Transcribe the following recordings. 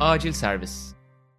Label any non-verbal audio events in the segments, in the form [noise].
Acil servis.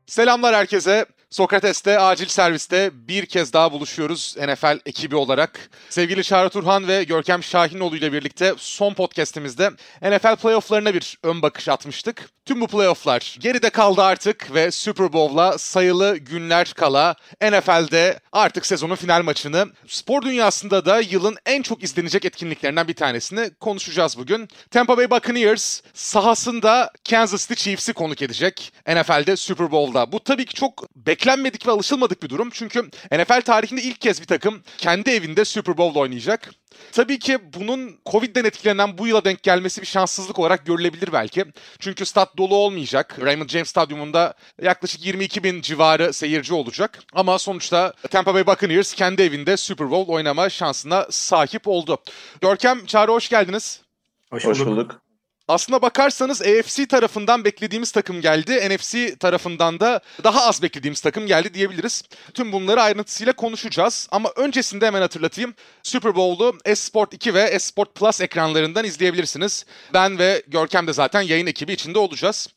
Selamlar herkese. Sokrates'te acil serviste bir kez daha buluşuyoruz NFL ekibi olarak. Sevgili Çağrı Turhan ve Görkem Şahinoğlu ile birlikte son podcastimizde NFL playofflarına bir ön bakış atmıştık. Tüm bu playofflar geride kaldı artık ve Super Bowl'la sayılı günler kala NFL'de artık sezonun final maçını spor dünyasında da yılın en çok izlenecek etkinliklerinden bir tanesini konuşacağız bugün. Tampa Bay Buccaneers sahasında Kansas City Chiefs'i konuk edecek NFL'de Super Bowl'da. Bu tabii ki çok beklenmedik ve alışılmadık bir durum. Çünkü NFL tarihinde ilk kez bir takım kendi evinde Super Bowl oynayacak. Tabii ki bunun Covid'den etkilenen bu yıla denk gelmesi bir şanssızlık olarak görülebilir belki. Çünkü stat dolu olmayacak. Raymond James Stadyumunda yaklaşık 22 bin civarı seyirci olacak. Ama sonuçta Tampa Bay Buccaneers kendi evinde Super Bowl oynama şansına sahip oldu. Görkem, Çağrı hoş geldiniz. Hoş bulduk. Hoş bulduk. Aslına bakarsanız AFC tarafından beklediğimiz takım geldi. NFC tarafından da daha az beklediğimiz takım geldi diyebiliriz. Tüm bunları ayrıntısıyla konuşacağız. Ama öncesinde hemen hatırlatayım. Super Bowl'u Esport 2 ve Esport Plus ekranlarından izleyebilirsiniz. Ben ve Görkem de zaten yayın ekibi içinde olacağız.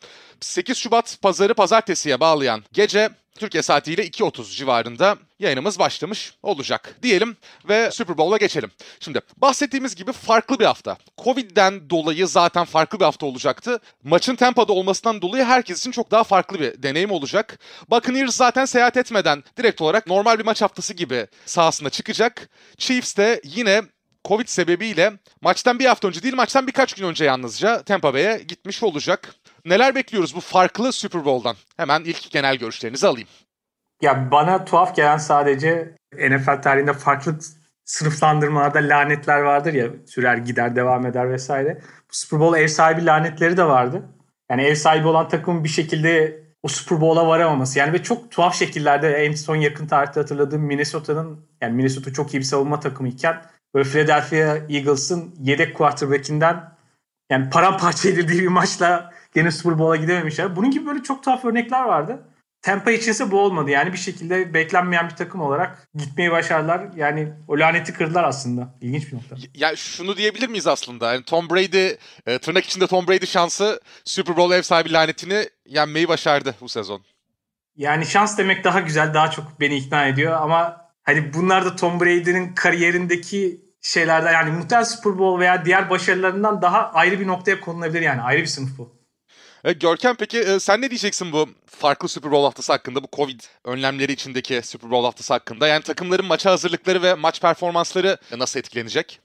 8 Şubat pazarı pazartesiye bağlayan gece Türkiye saatiyle 2.30 civarında yayınımız başlamış olacak diyelim ve Super Bowl'a geçelim. Şimdi bahsettiğimiz gibi farklı bir hafta. Covid'den dolayı zaten farklı bir hafta olacaktı. Maçın tempoda olmasından dolayı herkes için çok daha farklı bir deneyim olacak. Buccaneers zaten seyahat etmeden direkt olarak normal bir maç haftası gibi sahasına çıkacak. Chiefs de yine Covid sebebiyle maçtan bir hafta önce değil maçtan birkaç gün önce yalnızca Tampa Bay'e gitmiş olacak. Neler bekliyoruz bu farklı Super Bowl'dan? Hemen ilk genel görüşlerinizi alayım. Ya bana tuhaf gelen sadece NFL tarihinde farklı sınıflandırmalarda lanetler vardır ya sürer gider devam eder vesaire. Bu Super Bowl ev sahibi lanetleri de vardı. Yani ev sahibi olan takımın bir şekilde o Super Bowl'a varamaması. Yani ve çok tuhaf şekillerde en son yakın tarihte hatırladığım Minnesota'nın yani Minnesota çok iyi bir savunma takımı iken böyle Philadelphia Eagles'ın yedek quarterback'inden yani paramparça [laughs] edildiği bir maçla gene Super Bowl'a gidememişler. Bunun gibi böyle çok tuhaf örnekler vardı. Tampa içinse bu olmadı. Yani bir şekilde beklenmeyen bir takım olarak gitmeyi başardılar. Yani o laneti kırdılar aslında. İlginç bir nokta. Ya şunu diyebilir miyiz aslında? Yani Tom Brady, e, tırnak içinde Tom Brady şansı Super Bowl ev sahibi lanetini yenmeyi başardı bu sezon. Yani şans demek daha güzel, daha çok beni ikna ediyor ama hani bunlar da Tom Brady'nin kariyerindeki şeylerden yani muhtemelen Super Bowl veya diğer başarılarından daha ayrı bir noktaya konulabilir yani ayrı bir sınıf bu. E, Görkem peki e, sen ne diyeceksin bu farklı Super Bowl haftası hakkında, bu Covid önlemleri içindeki Super Bowl haftası hakkında? Yani takımların maça hazırlıkları ve maç performansları nasıl etkilenecek?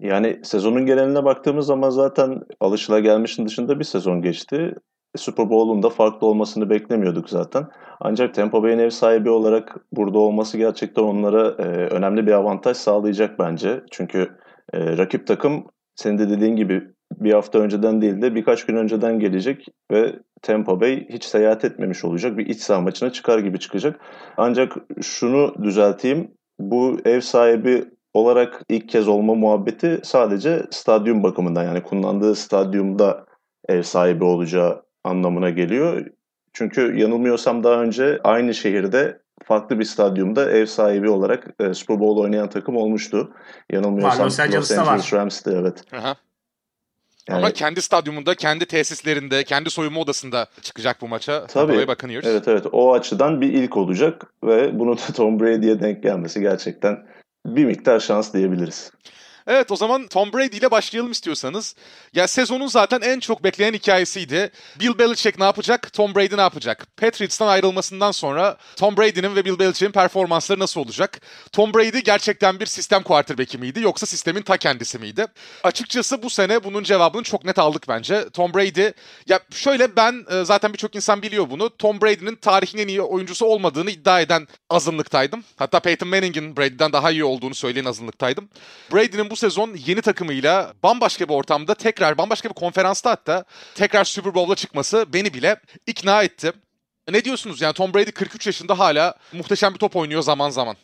Yani sezonun geneline baktığımız zaman zaten alışılagelmişin dışında bir sezon geçti. Super Bowl'un da farklı olmasını beklemiyorduk zaten. Ancak Tampa Bay'in ev sahibi olarak burada olması gerçekten onlara e, önemli bir avantaj sağlayacak bence. Çünkü e, rakip takım senin de dediğin gibi bir hafta önceden değil de birkaç gün önceden gelecek ve Tampa Bay hiç seyahat etmemiş olacak. Bir iç saha maçına çıkar gibi çıkacak. Ancak şunu düzelteyim. Bu ev sahibi olarak ilk kez olma muhabbeti sadece stadyum bakımından yani kullandığı stadyumda ev sahibi olacağı anlamına geliyor. Çünkü yanılmıyorsam daha önce aynı şehirde farklı bir stadyumda ev sahibi olarak e, Super Bowl oynayan takım olmuştu. Yanılmıyorsam Los Angeles Rams'ti evet. Aha. Yani, Ama kendi stadyumunda, kendi tesislerinde, kendi soyunma odasında çıkacak bu maça. Tabii. Bakınıyoruz. Evet evet. O açıdan bir ilk olacak ve bunu da Tom Brady'ye denk gelmesi gerçekten bir miktar şans diyebiliriz. Evet o zaman Tom Brady ile başlayalım istiyorsanız. Ya sezonun zaten en çok beklenen hikayesiydi. Bill Belichick ne yapacak? Tom Brady ne yapacak? Patriots'tan ayrılmasından sonra Tom Brady'nin ve Bill Belichick'in performansları nasıl olacak? Tom Brady gerçekten bir sistem quarterback'i miydi yoksa sistemin ta kendisi miydi? Açıkçası bu sene bunun cevabını çok net aldık bence. Tom Brady ya şöyle ben e, zaten birçok insan biliyor bunu. Tom Brady'nin tarihin en iyi oyuncusu olmadığını iddia eden azınlıktaydım. Hatta Peyton Manning'in Brady'den daha iyi olduğunu söyleyen azınlıktaydım. Brady'nin bu sezon yeni takımıyla bambaşka bir ortamda tekrar bambaşka bir konferansta hatta tekrar Super Bowl'a çıkması beni bile ikna etti. Ne diyorsunuz yani Tom Brady 43 yaşında hala muhteşem bir top oynuyor zaman zaman.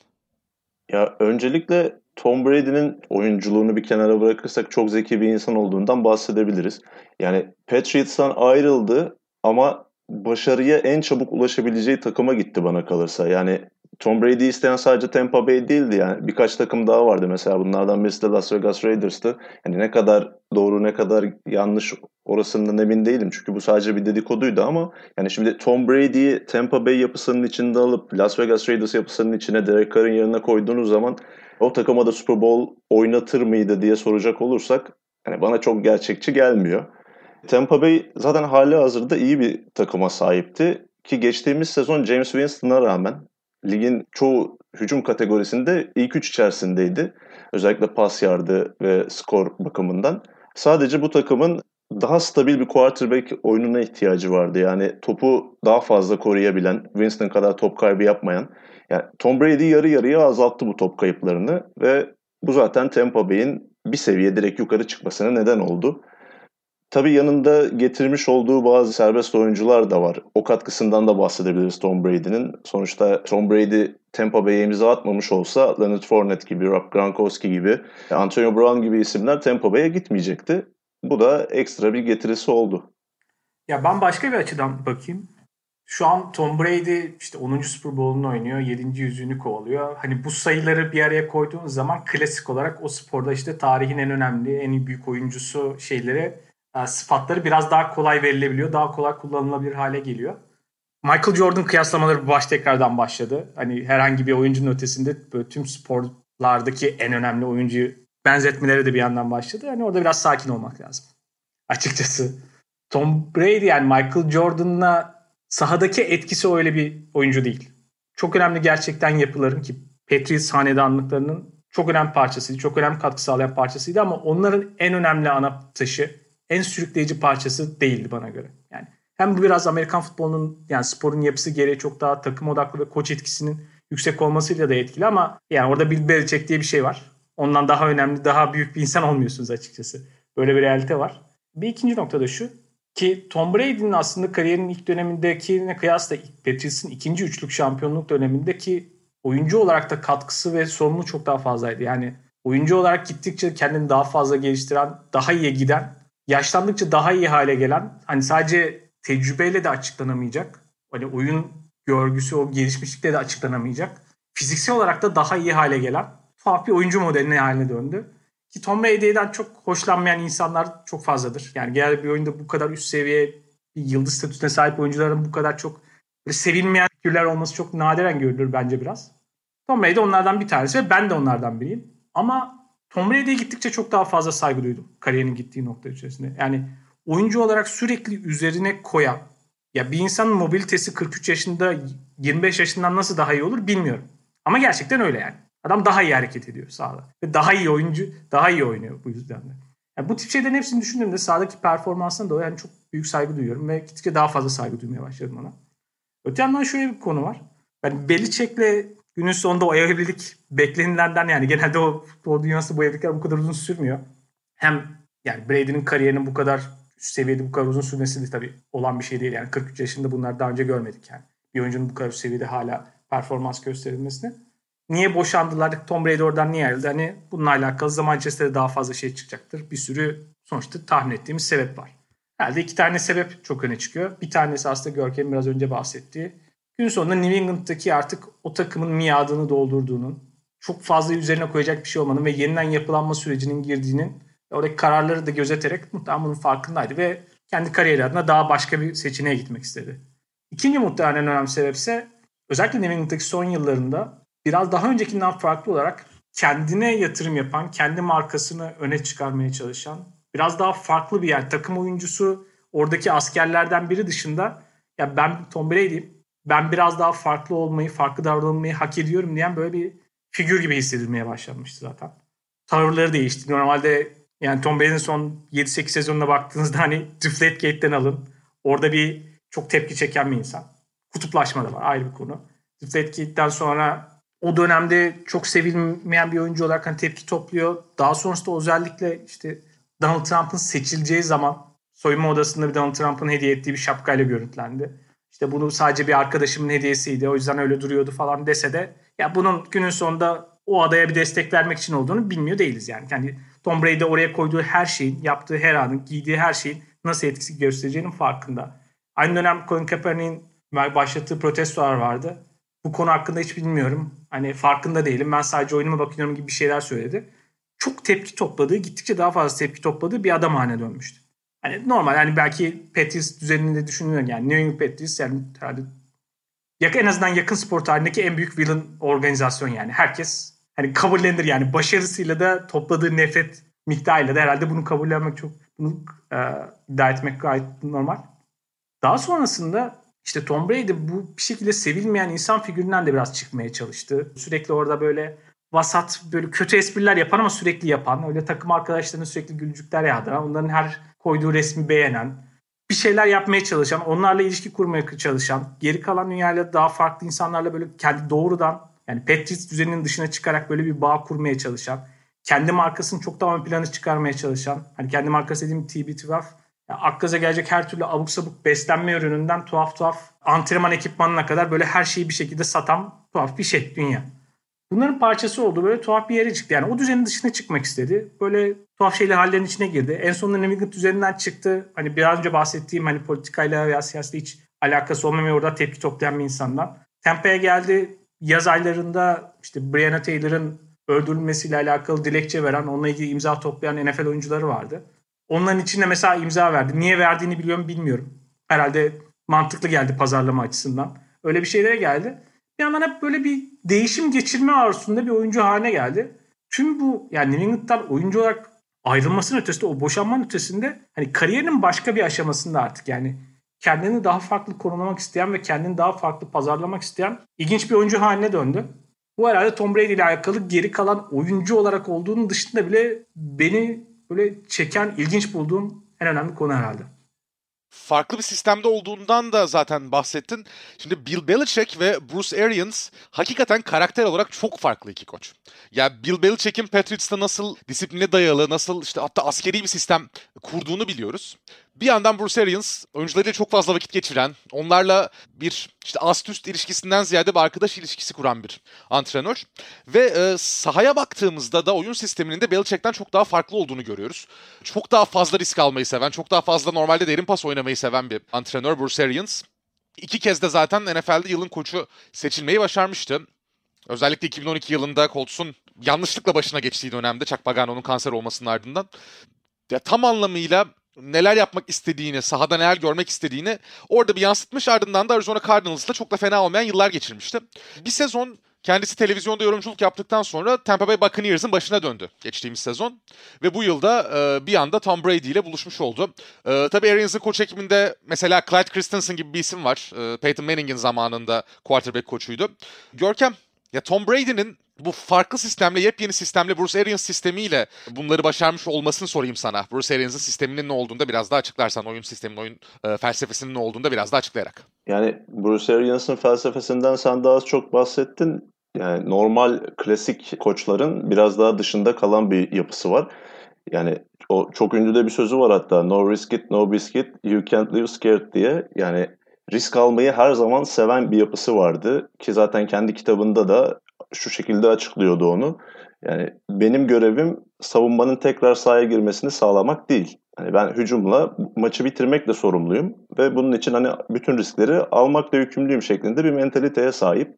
Ya öncelikle Tom Brady'nin oyunculuğunu bir kenara bırakırsak çok zeki bir insan olduğundan bahsedebiliriz. Yani Patriots'tan ayrıldı ama başarıya en çabuk ulaşabileceği takıma gitti bana kalırsa. Yani Tom Brady isteyen sadece Tampa Bay değildi yani. Birkaç takım daha vardı mesela. Bunlardan birisi de Las Vegas Raiders'tı. Yani ne kadar doğru ne kadar yanlış Orasından emin değilim çünkü bu sadece bir dedikoduydu ama yani şimdi Tom Brady'yi Tampa Bay yapısının içinde alıp Las Vegas Raiders yapısının içine Derek Carr'ın yerine koyduğunuz zaman o takıma da Super Bowl oynatır mıydı diye soracak olursak yani bana çok gerçekçi gelmiyor. Tampa Bay zaten hali hazırda iyi bir takıma sahipti ki geçtiğimiz sezon James Winston'a rağmen ligin çoğu hücum kategorisinde ilk üç içerisindeydi. Özellikle pas yardı ve skor bakımından. Sadece bu takımın daha stabil bir quarterback oyununa ihtiyacı vardı. Yani topu daha fazla koruyabilen, Winston kadar top kaybı yapmayan. Yani Tom Brady yarı yarıya azalttı bu top kayıplarını ve bu zaten Tampa Bay'in bir seviye direkt yukarı çıkmasına neden oldu. Tabii yanında getirmiş olduğu bazı serbest oyuncular da var. O katkısından da bahsedebiliriz Tom Brady'nin. Sonuçta Tom Brady Tampa Bay'e imza atmamış olsa Leonard Fournette gibi, Rob Gronkowski gibi, Antonio Brown gibi isimler Tampa Bay'e gitmeyecekti. Bu da ekstra bir getirisi oldu. Ya ben başka bir açıdan bakayım. Şu an Tom Brady işte 10. Super Bowl'unu oynuyor. 7. yüzüğünü kovalıyor. Hani bu sayıları bir araya koyduğun zaman klasik olarak o sporda işte tarihin en önemli, en büyük oyuncusu şeyleri sıfatları biraz daha kolay verilebiliyor. Daha kolay kullanılabilir hale geliyor. Michael Jordan kıyaslamaları baş tekrardan başladı. Hani herhangi bir oyuncunun ötesinde böyle tüm sporlardaki en önemli oyuncuyu benzetmeleri de bir yandan başladı. Hani orada biraz sakin olmak lazım. [laughs] Açıkçası. Tom Brady yani Michael Jordan'la sahadaki etkisi öyle bir oyuncu değil. Çok önemli gerçekten yapıların ki Patriots hanedanlıklarının çok önemli parçasıydı. Çok önemli katkı sağlayan parçasıydı ama onların en önemli ana taşı, en sürükleyici parçası değildi bana göre. Yani hem bu biraz Amerikan futbolunun yani sporun yapısı gereği çok daha takım odaklı ve koç etkisinin yüksek olmasıyla da etkili ama yani orada bir Belichick diye bir şey var. Ondan daha önemli, daha büyük bir insan [laughs] olmuyorsunuz açıkçası. Böyle bir realite var. Bir ikinci nokta da şu ki Tom Brady'nin aslında kariyerinin ilk dönemindekine kıyasla Patriots'ın ikinci üçlük şampiyonluk dönemindeki oyuncu olarak da katkısı ve sorumluluğu çok daha fazlaydı. Yani oyuncu olarak gittikçe kendini daha fazla geliştiren, daha iyiye giden, yaşlandıkça daha iyi hale gelen, hani sadece tecrübeyle de açıklanamayacak. Hani oyun görgüsü, o gelişmişlikle de açıklanamayacak. Fiziksel olarak da daha iyi hale gelen tuhaf bir oyuncu modeline haline döndü. Ki Tom Brady'den çok hoşlanmayan insanlar çok fazladır. Yani genel bir oyunda bu kadar üst seviye bir yıldız statüsüne sahip oyuncuların bu kadar çok sevilmeyen figürler olması çok nadiren görülür bence biraz. Tom Brady onlardan bir tanesi ve ben de onlardan biriyim. Ama Tom Brady'ye gittikçe çok daha fazla saygı duydum kariyerinin gittiği nokta içerisinde. Yani oyuncu olarak sürekli üzerine koyan, ya bir insanın mobilitesi 43 yaşında 25 yaşından nasıl daha iyi olur bilmiyorum. Ama gerçekten öyle yani. Adam daha iyi hareket ediyor sahada. Ve daha iyi oyuncu, daha iyi oynuyor bu yüzden de. Yani bu tip şeylerin hepsini düşündüğümde sahadaki performansına da yani çok büyük saygı duyuyorum ve gittikçe daha fazla saygı duymaya başladım ona. Öte yandan şöyle bir konu var. Yani Belichick'le günün sonunda o evlilik beklenilenden yani genelde o futbol dünyası bu evlilikler bu kadar uzun sürmüyor. Hem yani Brady'nin kariyerinin bu kadar üst seviyede bu kadar uzun sürmesi de tabii olan bir şey değil. Yani 43 yaşında bunlar daha önce görmedik yani. Bir oyuncunun bu kadar üst seviyede hala performans gösterilmesini. Niye boşandılar? Tom Brady oradan niye ayrıldı? Hani bununla alakalı zaman içerisinde daha fazla şey çıkacaktır. Bir sürü sonuçta tahmin ettiğimiz sebep var. Herhalde iki tane sebep çok öne çıkıyor. Bir tanesi aslında Görkem'in biraz önce bahsettiği. Gün sonunda New England'daki artık o takımın miadını doldurduğunun, çok fazla üzerine koyacak bir şey olmanın ve yeniden yapılanma sürecinin girdiğinin oradaki kararları da gözeterek muhtemelen bunun farkındaydı ve kendi kariyeri adına daha başka bir seçeneğe gitmek istedi. İkinci muhtemelen en önemli sebep ise özellikle New England'daki son yıllarında biraz daha öncekinden farklı olarak kendine yatırım yapan, kendi markasını öne çıkarmaya çalışan, biraz daha farklı bir yer. Takım oyuncusu oradaki askerlerden biri dışında ya ben Tom Brady'yim. Ben biraz daha farklı olmayı, farklı davranmayı hak ediyorum diyen böyle bir figür gibi hissedilmeye başlamıştı zaten. Tavırları değişti. Normalde yani Tom Brady'nin son 7-8 sezonuna baktığınızda hani Deflategate'den alın. Orada bir çok tepki çeken bir insan. Kutuplaşma da var ayrı bir konu. Deflategate'den sonra o dönemde çok sevilmeyen bir oyuncu olarak hani tepki topluyor. Daha sonrasında özellikle işte Donald Trump'ın seçileceği zaman soyunma odasında bir Donald Trump'ın hediye ettiği bir şapkayla görüntülendi. İşte bunu sadece bir arkadaşımın hediyesiydi o yüzden öyle duruyordu falan dese de ya bunun günün sonunda o adaya bir destek vermek için olduğunu bilmiyor değiliz yani. Yani Tom Brady oraya koyduğu her şeyin, yaptığı her anın, giydiği her şeyin nasıl etkisi göstereceğinin farkında. Aynı dönem Colin Kaepernick'in başlattığı protestolar vardı. Bu konu hakkında hiç bilmiyorum. Hani farkında değilim. Ben sadece oyunuma bakıyorum gibi bir şeyler söyledi. Çok tepki topladığı, gittikçe daha fazla tepki topladığı bir adam haline dönmüştü. Hani normal hani belki Patriots düzeninde düşünülür yani New England Patriots yani herhalde en azından yakın spor tarihindeki en büyük villain organizasyon yani. Herkes hani kabullenir yani başarısıyla da topladığı nefret miktarıyla da herhalde bunu kabullenmek çok bunu e, iddia etmek gayet normal. Daha sonrasında işte Tom Brady bu bir şekilde sevilmeyen insan figüründen de biraz çıkmaya çalıştı. Sürekli orada böyle vasat böyle kötü espriler yapan ama sürekli yapan, öyle takım arkadaşlarına sürekli gülücükler yağdıran, onların her koyduğu resmi beğenen, bir şeyler yapmaya çalışan, onlarla ilişki kurmaya çalışan, geri kalan dünyayla daha farklı insanlarla böyle kendi doğrudan yani Patriots düzeninin dışına çıkarak böyle bir bağ kurmaya çalışan, kendi markasını çok daha ön plana çıkarmaya çalışan, hani kendi markası dediğim TB12, yani aklıza gelecek her türlü abuk sabuk beslenme ürününden tuhaf tuhaf antrenman ekipmanına kadar böyle her şeyi bir şekilde satan tuhaf bir şey dünya. Bunların parçası oldu. Böyle tuhaf bir yere çıktı. Yani o düzenin dışına çıkmak istedi. Böyle tuhaf şeyler hallerin içine girdi. En sonunda England düzeninden çıktı. Hani biraz önce bahsettiğim hani politikayla veya siyasetle hiç alakası olmamaya orada tepki toplayan bir insandan. Tampa'ya geldi. Yaz aylarında işte Breonna Taylor'ın öldürülmesiyle alakalı dilekçe veren, onunla ilgili imza toplayan NFL oyuncuları vardı. Onların içinde mesela imza verdi. Niye verdiğini biliyorum bilmiyorum. Herhalde mantıklı geldi pazarlama açısından. Öyle bir şeylere geldi. Bir yandan hep böyle bir değişim geçirme arzusunda bir oyuncu haline geldi. Tüm bu yani New England'dan oyuncu olarak ayrılmasının ötesinde o boşanmanın ötesinde hani kariyerinin başka bir aşamasında artık yani kendini daha farklı korumak isteyen ve kendini daha farklı pazarlamak isteyen ilginç bir oyuncu haline döndü. Bu herhalde Tom Brady ile alakalı geri kalan oyuncu olarak olduğunun dışında bile beni böyle çeken, ilginç bulduğum en önemli konu herhalde farklı bir sistemde olduğundan da zaten bahsettin. Şimdi Bill Belichick ve Bruce Arians hakikaten karakter olarak çok farklı iki koç. Ya Bill Belichick'in Patriots'ta nasıl disipline dayalı, nasıl işte hatta askeri bir sistem kurduğunu biliyoruz. Bir yandan Bruce Arians oyuncularıyla çok fazla vakit geçiren, onlarla bir işte ast üst ilişkisinden ziyade bir arkadaş ilişkisi kuran bir antrenör. Ve e, sahaya baktığımızda da oyun sisteminin de Belichick'ten çok daha farklı olduğunu görüyoruz. Çok daha fazla risk almayı seven, çok daha fazla normalde derin pas oynamayı seven bir antrenör Bruce Arians. İki kez de zaten NFL'de yılın koçu seçilmeyi başarmıştı. Özellikle 2012 yılında Colts'un yanlışlıkla başına geçtiği dönemde Chuck Pagano'nun kanser olmasının ardından ya tam anlamıyla neler yapmak istediğini, sahada neler görmek istediğini orada bir yansıtmış. Ardından da Arizona Cardinals'la çok da fena olmayan yıllar geçirmişti. Bir sezon kendisi televizyonda yorumculuk yaptıktan sonra Tampa Bay Buccaneers'ın başına döndü geçtiğimiz sezon. Ve bu yılda e, bir anda Tom Brady ile buluşmuş oldu. E, tabii Arians'ın koç ekibinde mesela Clyde Christensen gibi bir isim var. E, Peyton Manning'in zamanında quarterback koçuydu. Görkem, ya Tom Brady'nin bu farklı sistemle, yepyeni sistemle Bruce Arians sistemiyle bunları başarmış olmasını sorayım sana. Bruce Arians'ın sisteminin ne olduğunda biraz daha açıklarsan, oyun sisteminin, oyun e, felsefesinin ne olduğunda biraz daha açıklayarak. Yani Bruce Arians'ın felsefesinden sen daha az çok bahsettin. Yani normal klasik koçların biraz daha dışında kalan bir yapısı var. Yani o çok ünlü de bir sözü var hatta. No risk it, no biscuit, you can't live scared diye. Yani risk almayı her zaman seven bir yapısı vardı. Ki zaten kendi kitabında da şu şekilde açıklıyordu onu. Yani benim görevim savunmanın tekrar sahaya girmesini sağlamak değil. Hani ben hücumla maçı bitirmekle sorumluyum ve bunun için hani bütün riskleri almakla yükümlüyüm şeklinde bir mentaliteye sahip.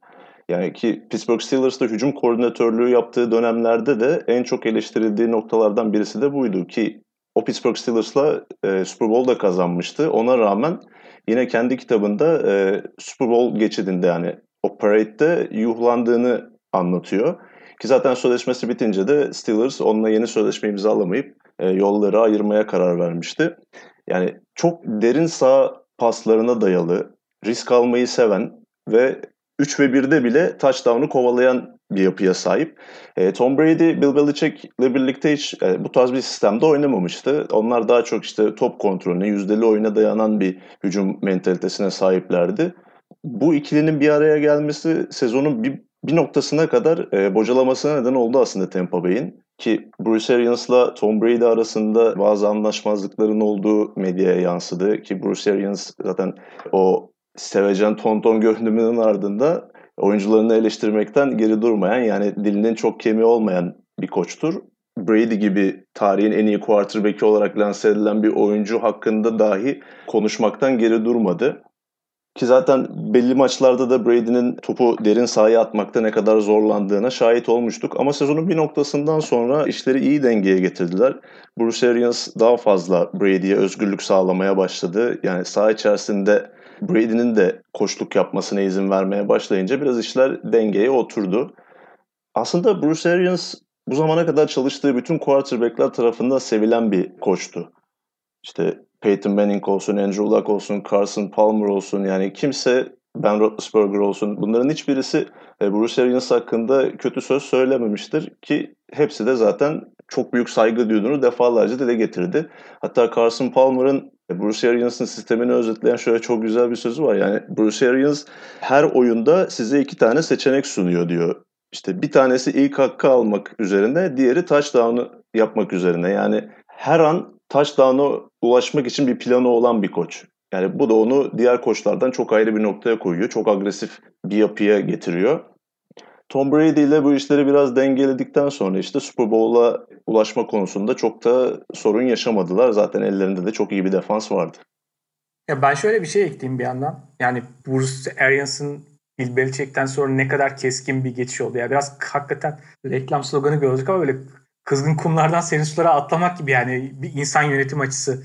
Yani ki Pittsburgh Steelers'ta hücum koordinatörlüğü yaptığı dönemlerde de en çok eleştirildiği noktalardan birisi de buydu ki o Pittsburgh Steelers'la e, Super Bowl da kazanmıştı. Ona rağmen yine kendi kitabında e, Super Bowl geçidinde yani o parade'de yuhlandığını anlatıyor. Ki zaten sözleşmesi bitince de Steelers onunla yeni sözleşme imzalamayıp e, yolları ayırmaya karar vermişti. Yani çok derin sağ paslarına dayalı, risk almayı seven ve 3 ve 1'de bile touchdown'u kovalayan bir yapıya sahip. E, Tom Brady, Bill Belichick ile birlikte hiç e, bu tarz bir sistemde oynamamıştı. Onlar daha çok işte top kontrolüne, yüzdeli oyuna dayanan bir hücum mentalitesine sahiplerdi. Bu ikilinin bir araya gelmesi sezonun bir, bir noktasına kadar e, bocalamasına neden oldu aslında Tampa Bay'in. Ki Bruce Arians'la Tom Brady arasında bazı anlaşmazlıkların olduğu medyaya yansıdı. Ki Bruce Arians zaten o sevecen tonton görünümünün ardında oyuncularını eleştirmekten geri durmayan yani dilinin çok kemiği olmayan bir koçtur. Brady gibi tarihin en iyi quarterback'i olarak lanse edilen bir oyuncu hakkında dahi konuşmaktan geri durmadı. Ki zaten belli maçlarda da Brady'nin topu derin sahaya atmakta ne kadar zorlandığına şahit olmuştuk. Ama sezonun bir noktasından sonra işleri iyi dengeye getirdiler. Bruce Arians daha fazla Brady'ye özgürlük sağlamaya başladı. Yani saha içerisinde Brady'nin de koçluk yapmasına izin vermeye başlayınca biraz işler dengeye oturdu. Aslında Bruce Arians bu zamana kadar çalıştığı bütün quarterback'ler tarafından sevilen bir koçtu. İşte Peyton Manning olsun, Andrew Luck olsun, Carson Palmer olsun yani kimse Ben Roethlisberger olsun bunların hiçbirisi e, Bruce Arians hakkında kötü söz söylememiştir ki hepsi de zaten çok büyük saygı duyduğunu defalarca dile getirdi. Hatta Carson Palmer'ın Bruce Arians'ın sistemini özetleyen şöyle çok güzel bir sözü var. Yani Bruce Arians her oyunda size iki tane seçenek sunuyor diyor. İşte bir tanesi ilk hakkı almak üzerine, diğeri touchdown'u yapmak üzerine. Yani her an touchdown'a ulaşmak için bir planı olan bir koç. Yani bu da onu diğer koçlardan çok ayrı bir noktaya koyuyor. Çok agresif bir yapıya getiriyor. Tom Brady ile bu işleri biraz dengeledikten sonra işte Super Bowl'a ulaşma konusunda çok da sorun yaşamadılar. Zaten ellerinde de çok iyi bir defans vardı. Ya ben şöyle bir şey ekleyeyim bir yandan. Yani Bruce Arians'ın Bill Belichick'ten sonra ne kadar keskin bir geçiş oldu. Ya biraz hakikaten reklam sloganı gördük ama böyle kızgın kumlardan serin sulara atlamak gibi yani bir insan yönetim açısı.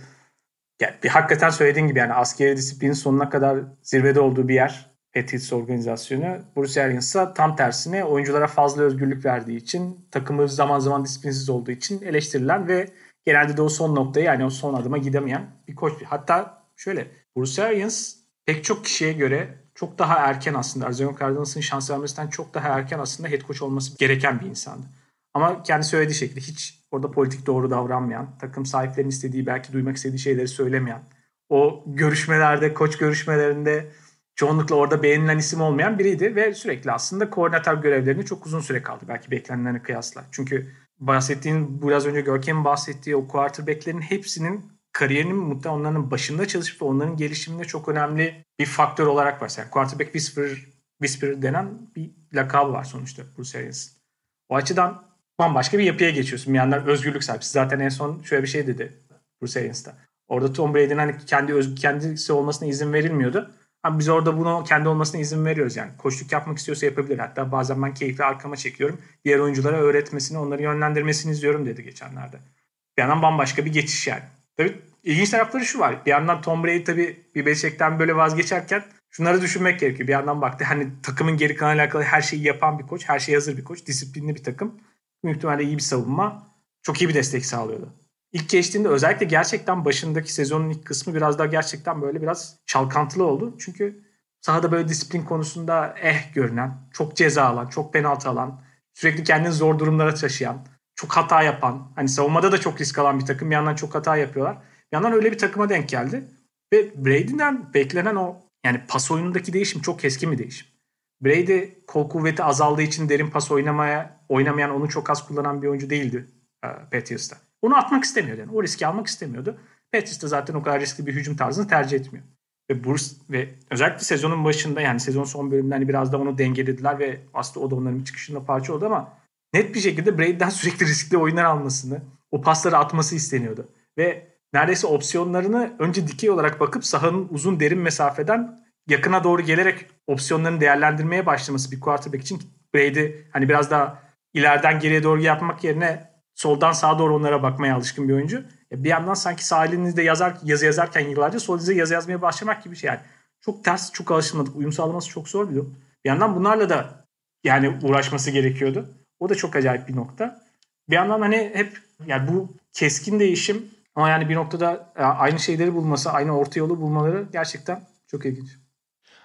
Yani bir hakikaten söylediğin gibi yani askeri disiplinin sonuna kadar zirvede olduğu bir yer. Patriots organizasyonu. Bruce Arians'a tam tersine oyunculara fazla özgürlük verdiği için, takımı zaman zaman disiplinsiz olduğu için eleştirilen ve genelde de o son noktaya yani o son adıma gidemeyen bir koç. Hatta şöyle Bruce Arians pek çok kişiye göre çok daha erken aslında Arizona Cardinals'ın şans vermesinden çok daha erken aslında head coach olması gereken bir insandı. Ama kendi söylediği şekilde hiç orada politik doğru davranmayan, takım sahiplerinin istediği belki duymak istediği şeyleri söylemeyen, o görüşmelerde, koç görüşmelerinde çoğunlukla orada beğenilen isim olmayan biriydi ve sürekli aslında koordinatör görevlerini çok uzun süre kaldı belki beklenilene kıyasla. Çünkü bahsettiğin biraz önce Görkem'in bahsettiği o quarterback'lerin hepsinin kariyerinin muhtemelen onların başında çalışıp ve onların gelişiminde çok önemli bir faktör olarak var. Yani quarterback whisperer, whisperer denen bir lakabı var sonuçta Bruce Arians'ın. O açıdan bambaşka bir yapıya geçiyorsun. Bir yandan özgürlük sahibi. Zaten en son şöyle bir şey dedi Bruce Arians'ta. Orada Tom Brady'nin hani kendi öz, kendisi olmasına izin verilmiyordu. Ama biz orada bunu kendi olmasına izin veriyoruz yani. Koçluk yapmak istiyorsa yapabilir. Hatta bazen ben keyifli arkama çekiyorum. Diğer oyunculara öğretmesini, onları yönlendirmesini izliyorum dedi geçenlerde. Bir yandan bambaşka bir geçiş yani. Tabii ilginç tarafları şu var. Bir yandan Tom Brady tabii bir Belichick'ten böyle vazgeçerken şunları düşünmek gerekiyor. Bir yandan baktı hani takımın geri kalanıyla alakalı her şeyi yapan bir koç, her şey hazır bir koç, disiplinli bir takım. İhtimalle iyi bir savunma, çok iyi bir destek sağlıyordu. İlk geçtiğinde özellikle gerçekten başındaki sezonun ilk kısmı biraz daha gerçekten böyle biraz çalkantılı oldu. Çünkü sahada böyle disiplin konusunda eh görünen, çok ceza alan, çok penaltı alan, sürekli kendini zor durumlara taşıyan, çok hata yapan, hani savunmada da çok risk alan bir takım bir yandan çok hata yapıyorlar. Bir yandan öyle bir takıma denk geldi. Ve Brady'den beklenen o yani pas oyunundaki değişim çok keskin bir değişim. Brady kol kuvveti azaldığı için derin pas oynamaya oynamayan, onu çok az kullanan bir oyuncu değildi e, Patriots'ta. Onu atmak istemiyordu. Yani. O riski almak istemiyordu. Patriots da zaten o kadar riskli bir hücum tarzını tercih etmiyor. Ve Bruce ve özellikle sezonun başında yani sezon son bölümünde hani biraz da onu dengelediler ve aslında o da onların çıkışında parça oldu ama net bir şekilde Brady'den [laughs] sürekli riskli oyunlar almasını, o pasları atması isteniyordu. Ve neredeyse opsiyonlarını önce dikey olarak bakıp sahanın uzun derin mesafeden yakına doğru gelerek opsiyonlarını değerlendirmeye başlaması bir quarterback için Brady hani biraz daha ileriden geriye doğru yapmak yerine soldan sağa doğru onlara bakmaya alışkın bir oyuncu. Bir yandan sanki sağ elinizde yazar, yazı yazarken yıllarca sol elinize yazı yazmaya başlamak gibi şey yani. Çok ters, çok alışılmadık. Uyum sağlaması çok zor bir durum. Bir yandan bunlarla da yani uğraşması gerekiyordu. O da çok acayip bir nokta. Bir yandan hani hep yani bu keskin değişim ama yani bir noktada e, aynı şeyleri bulması, aynı orta yolu bulmaları gerçekten çok ilginç.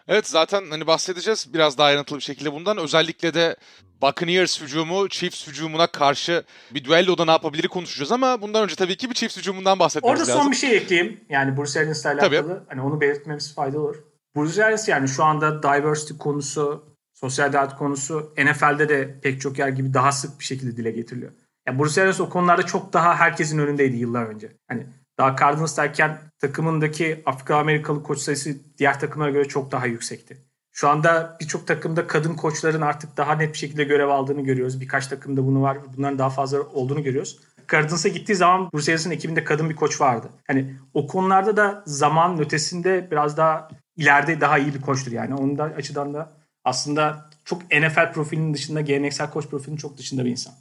Evet zaten hani bahsedeceğiz biraz daha ayrıntılı bir şekilde bundan. Özellikle de Buccaneers hücumu Chiefs hücumuna karşı bir düelloda ne yapabilir konuşacağız ama bundan önce tabii ki bir Chiefs hücumundan bahsetmemiz Orada lazım. son bir şey ekleyeyim. Yani Bruce Arians'la alakalı tabii. hani onu belirtmemiz faydalı olur. Bruce Arians yani şu anda diversity konusu, sosyal dağıt konusu NFL'de de pek çok yer gibi daha sık bir şekilde dile getiriliyor. Yani Bruce Arians o konularda çok daha herkesin önündeydi yıllar önce. Hani daha Cardinals'tayken takımındaki Afrika Amerikalı koç sayısı diğer takımlara göre çok daha yüksekti. Şu anda birçok takımda kadın koçların artık daha net bir şekilde görev aldığını görüyoruz. Birkaç takımda bunu var. Bunların daha fazla olduğunu görüyoruz. Cardinals'a gittiği zaman Bruce Arians'ın ekibinde kadın bir koç vardı. Hani o konularda da zaman ötesinde biraz daha ileride daha iyi bir koçtur yani. Onun da açıdan da aslında çok NFL profilinin dışında geleneksel koç profilinin çok dışında bir insan.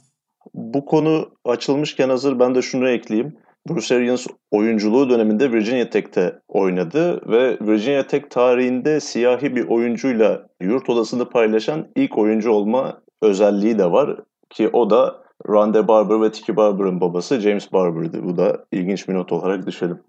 Bu konu açılmışken hazır ben de şunu ekleyeyim. Bruce Arians oyunculuğu döneminde Virginia Tech'te oynadı ve Virginia Tech tarihinde siyahi bir oyuncuyla yurt odasını paylaşan ilk oyuncu olma özelliği de var ki o da Rande Barber ve Tiki Barber'ın babası James Barber'dı. Bu da ilginç bir not olarak düşelim.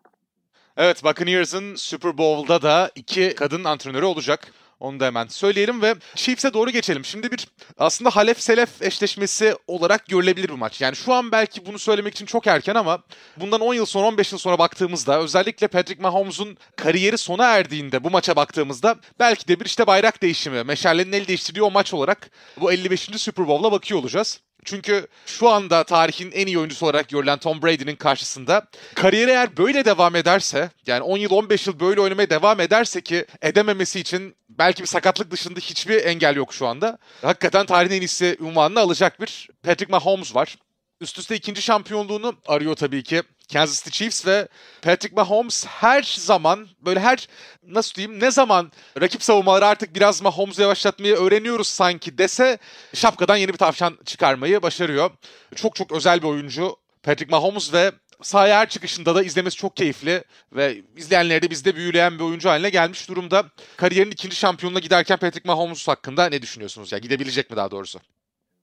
Evet Buccaneers'ın Super Bowl'da da iki kadın antrenörü olacak. Onu da hemen söyleyelim ve Chiefs'e doğru geçelim. Şimdi bir aslında Halef Selef eşleşmesi olarak görülebilir bu maç. Yani şu an belki bunu söylemek için çok erken ama bundan 10 yıl sonra 15 yıl sonra baktığımızda özellikle Patrick Mahomes'un kariyeri sona erdiğinde bu maça baktığımızda belki de bir işte bayrak değişimi, meşalenin el değiştirdiği o maç olarak bu 55. Super Bowl'a bakıyor olacağız. Çünkü şu anda tarihin en iyi oyuncusu olarak görülen Tom Brady'nin karşısında kariyeri eğer böyle devam ederse yani 10 yıl 15 yıl böyle oynamaya devam ederse ki edememesi için belki bir sakatlık dışında hiçbir engel yok şu anda. Hakikaten tarihin en iyisi unvanını alacak bir Patrick Mahomes var. Üst üste ikinci şampiyonluğunu arıyor tabii ki Kansas City Chiefs ve Patrick Mahomes her zaman böyle her nasıl diyeyim ne zaman rakip savunmaları artık biraz Mahomes'u yavaşlatmayı öğreniyoruz sanki dese şapkadan yeni bir tavşan çıkarmayı başarıyor. Çok çok özel bir oyuncu Patrick Mahomes ve sahaya her çıkışında da izlemesi çok keyifli ve izleyenleri de bizde büyüleyen bir oyuncu haline gelmiş durumda. Kariyerin ikinci şampiyonuna giderken Patrick Mahomes hakkında ne düşünüyorsunuz? Ya yani gidebilecek mi daha doğrusu?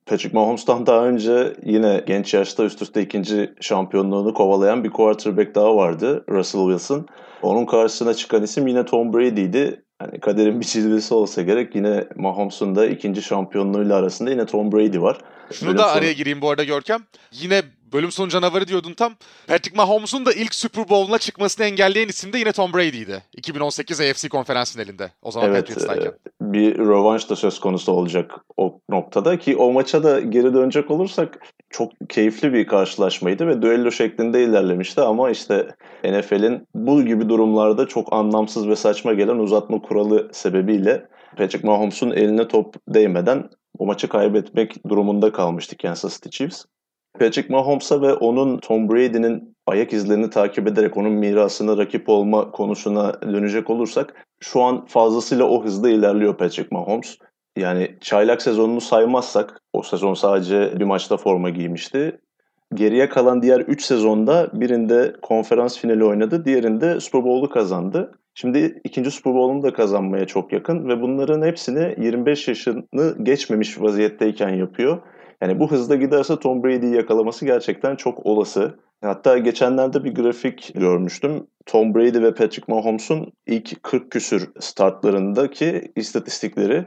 Patrick Mahomes'tan daha önce yine genç yaşta üst üste ikinci şampiyonluğunu kovalayan bir quarterback daha vardı. Russell Wilson. Onun karşısına çıkan isim yine Tom Brady'ydi. Hani kaderin bir çizgisi olsa gerek yine Mahomes'un da ikinci şampiyonluğuyla arasında yine Tom Brady var. Şunu Böyle da son... araya gireyim bu arada Görkem. Yine bölüm sonu canavarı diyordun tam. Patrick Mahomes'un da ilk Super Bowl'una çıkmasını engelleyen isim de yine Tom Brady'ydi. 2018 AFC konferans finalinde. O zaman evet, Patriots'tayken. E, bir rövanş da söz konusu olacak o noktada ki o maça da geri dönecek olursak çok keyifli bir karşılaşmaydı ve düello şeklinde ilerlemişti ama işte NFL'in bu gibi durumlarda çok anlamsız ve saçma gelen uzatma kuralı sebebiyle Patrick Mahomes'un eline top değmeden o maçı kaybetmek durumunda kalmıştı Kansas City Chiefs. Patrick Mahomes'a ve onun Tom Brady'nin ayak izlerini takip ederek onun mirasına rakip olma konusuna dönecek olursak şu an fazlasıyla o hızda ilerliyor Patrick Mahomes. Yani çaylak sezonunu saymazsak o sezon sadece bir maçta forma giymişti. Geriye kalan diğer 3 sezonda birinde konferans finali oynadı, diğerinde Super Bowl'u kazandı. Şimdi ikinci Super Bowl'unu da kazanmaya çok yakın ve bunların hepsini 25 yaşını geçmemiş vaziyetteyken yapıyor. Yani bu hızda giderse Tom Brady'yi yakalaması gerçekten çok olası. Hatta geçenlerde bir grafik görmüştüm. Tom Brady ve Patrick Mahomes'un ilk 40 küsür startlarındaki istatistikleri.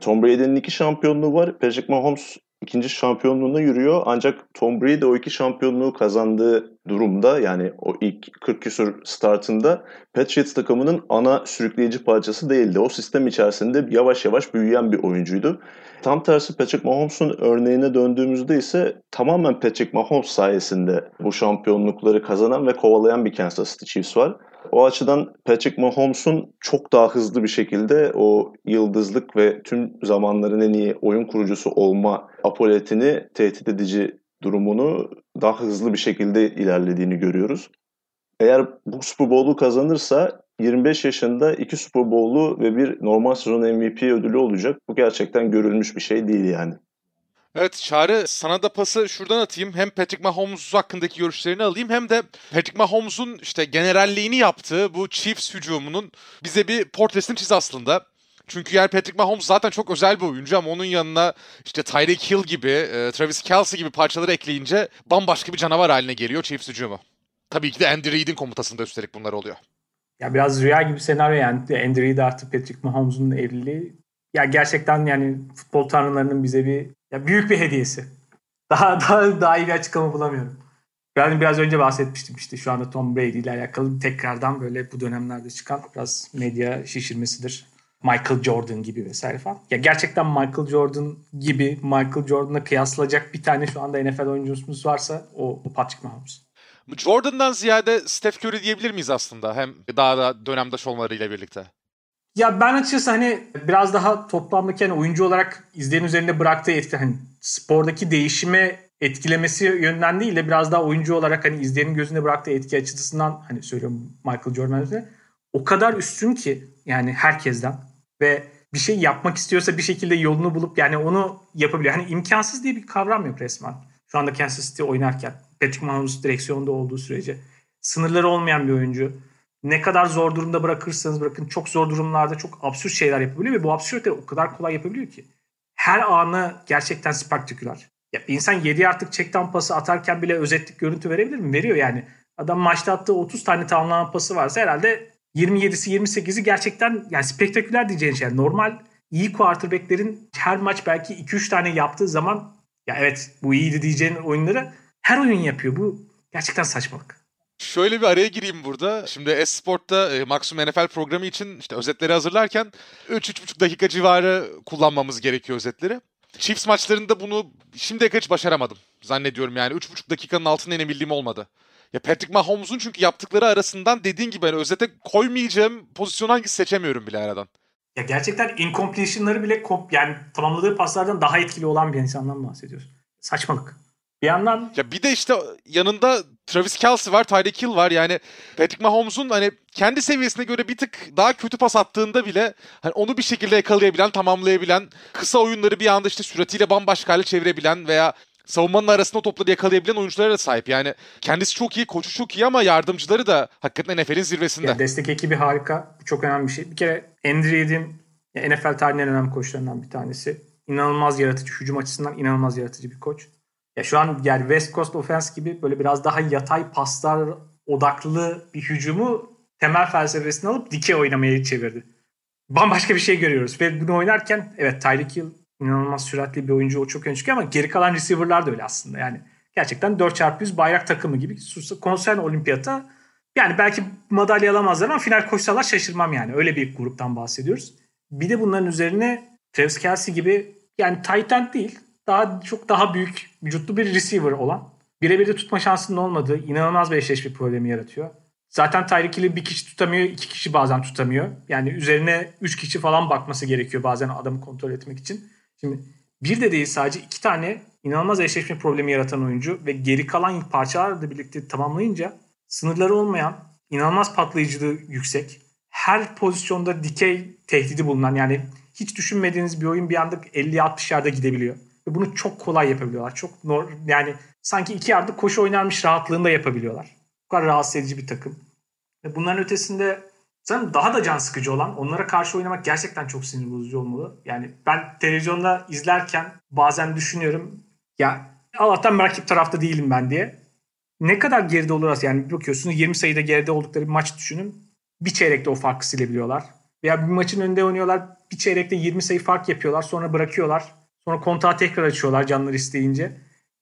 Tom Brady'nin iki şampiyonluğu var. Patrick Mahomes ikinci şampiyonluğuna yürüyor. Ancak Tom Brady o iki şampiyonluğu kazandığı durumda yani o ilk 40 küsur startında Patriots takımının ana sürükleyici parçası değildi. O sistem içerisinde yavaş yavaş büyüyen bir oyuncuydu. Tam tersi Patrick Mahomes'un örneğine döndüğümüzde ise tamamen Patrick Mahomes sayesinde bu şampiyonlukları kazanan ve kovalayan bir Kansas City Chiefs var. O açıdan Patrick Mahomes'un çok daha hızlı bir şekilde o yıldızlık ve tüm zamanların en iyi oyun kurucusu olma apoletini tehdit edici durumunu daha hızlı bir şekilde ilerlediğini görüyoruz. Eğer bu Super Bowl'u kazanırsa 25 yaşında iki Super Bowl'u ve bir normal sezon MVP ödülü olacak. Bu gerçekten görülmüş bir şey değil yani. Evet Çağrı sana da pası şuradan atayım. Hem Patrick Mahomes hakkındaki görüşlerini alayım hem de Patrick Mahomes'un işte generalliğini yaptığı bu Chiefs hücumunun bize bir portresini çiz aslında. Çünkü yani Patrick Mahomes zaten çok özel bir oyuncu ama onun yanına işte Tyreek Hill gibi, e, Travis Kelsey gibi parçaları ekleyince bambaşka bir canavar haline geliyor Chiefs hücumu. Tabii ki de Andy Reid'in komutasında üstelik bunlar oluyor. Ya biraz rüya gibi senaryo yani. Andy Reid artı Patrick Mahomes'un evliliği. Ya gerçekten yani futbol tanrılarının bize bir ya büyük bir hediyesi. Daha daha daha iyi bir açıklama bulamıyorum. Ben biraz önce bahsetmiştim işte şu anda Tom Brady ile alakalı tekrardan böyle bu dönemlerde çıkan biraz medya şişirmesidir. Michael Jordan gibi vesaire falan. Ya gerçekten Michael Jordan gibi Michael Jordan'a kıyaslayacak bir tane şu anda NFL oyuncumuz varsa o, o Patrick Mahomes. Jordan'dan ziyade Steph Curry diyebilir miyiz aslında? Hem daha da dönemdaş olmalarıyla birlikte. Ya ben açıkçası hani biraz daha toplamdaki hani oyuncu olarak izleyen üzerinde bıraktığı etki hani spordaki değişime etkilemesi yönden değil de biraz daha oyuncu olarak hani izleyenin gözünde bıraktığı etki açısından hani söylüyorum Michael Jordan üzerine. o kadar üstün ki yani herkesten ve bir şey yapmak istiyorsa bir şekilde yolunu bulup yani onu yapabiliyor. Hani imkansız diye bir kavram yok resmen. Şu anda Kansas City oynarken. Patrick Mahomes direksiyonda olduğu sürece. Sınırları olmayan bir oyuncu. Ne kadar zor durumda bırakırsanız bırakın çok zor durumlarda çok absürt şeyler yapabiliyor ve bu absürtleri o kadar kolay yapabiliyor ki. Her anı gerçekten spektaküler. Ya bir insan 7 artık çekten pası atarken bile özetlik görüntü verebilir mi? Veriyor yani. Adam maçta attığı 30 tane tamamlanan pası varsa herhalde 27'si 28'i gerçekten yani spektaküler diyeceğin şey. normal iyi quarterback'lerin her maç belki 2-3 tane yaptığı zaman ya evet bu iyiydi diyeceğin oyunları her oyun yapıyor. Bu gerçekten saçmalık. Şöyle bir araya gireyim burada. Şimdi Esport'ta e, Maximum NFL programı için işte özetleri hazırlarken 3-3,5 dakika civarı kullanmamız gerekiyor özetleri. Chiefs maçlarında bunu şimdiye kadar hiç başaramadım zannediyorum yani. 3,5 dakikanın altına inebildiğim olmadı. Ya Patrick Mahomes'un çünkü yaptıkları arasından dediğin gibi hani özete koymayacağım pozisyon hangisi seçemiyorum bile aradan. Ya gerçekten incompletion'ları bile kop yani tamamladığı paslardan daha etkili olan bir insandan bahsediyoruz. Saçmalık. Bir yandan ya bir de işte yanında Travis Kelce var, Tyreek Hill var. Yani Patrick Mahomes'un hani kendi seviyesine göre bir tık daha kötü pas attığında bile hani onu bir şekilde yakalayabilen, tamamlayabilen, kısa oyunları bir anda işte süratiyle bambaşka hale çevirebilen veya savunmanın arasında topları yakalayabilen oyunculara da sahip. Yani kendisi çok iyi, koçu çok iyi ama yardımcıları da hakikaten NFL'in zirvesinde. Ya destek ekibi harika. Bu çok önemli bir şey. Bir kere Andrew Reid'in NFL tarihinin en önemli koçlarından bir tanesi. İnanılmaz yaratıcı. Hücum açısından inanılmaz yaratıcı bir koç. Ya şu an yani West Coast Offense gibi böyle biraz daha yatay paslar odaklı bir hücumu temel felsefesini alıp dike oynamaya çevirdi. Bambaşka bir şey görüyoruz ve bunu oynarken evet Tyreek Hill inanılmaz süratli bir oyuncu o çok ön çıkıyor ama geri kalan receiver'lar da öyle aslında. Yani gerçekten 4x100 bayrak takımı gibi konser olimpiyata yani belki madalya alamazlar ama final koşsalar şaşırmam yani. Öyle bir gruptan bahsediyoruz. Bir de bunların üzerine Travis Kelsey gibi yani tight end değil daha çok daha büyük vücutlu bir receiver olan birebir de tutma şansının olmadığı inanılmaz bir eşleşme problemi yaratıyor. Zaten Tyreek Hill'i bir kişi tutamıyor, iki kişi bazen tutamıyor. Yani üzerine üç kişi falan bakması gerekiyor bazen adamı kontrol etmek için. Şimdi bir de değil sadece iki tane inanılmaz eşleşme problemi yaratan oyuncu ve geri kalan parçalarla birlikte tamamlayınca sınırları olmayan, inanılmaz patlayıcılığı yüksek, her pozisyonda dikey tehdidi bulunan yani hiç düşünmediğiniz bir oyun bir anda 50-60 yerde gidebiliyor. Ve bunu çok kolay yapabiliyorlar. Çok yani sanki iki yardı koşu oynarmış rahatlığında yapabiliyorlar. Bu kadar rahatsız edici bir takım. Ve bunların ötesinde sanırım daha da can sıkıcı olan onlara karşı oynamak gerçekten çok sinir bozucu olmalı. Yani ben televizyonda izlerken bazen düşünüyorum ya Allah'tan rakip tarafta değilim ben diye. Ne kadar geride olursa yani bakıyorsunuz 20 sayıda geride oldukları bir maç düşünün. Bir çeyrekte o farkı silebiliyorlar. Veya bir maçın önünde oynuyorlar. Bir çeyrekte 20 sayı fark yapıyorlar. Sonra bırakıyorlar. Sonra kontağı tekrar açıyorlar canları isteyince.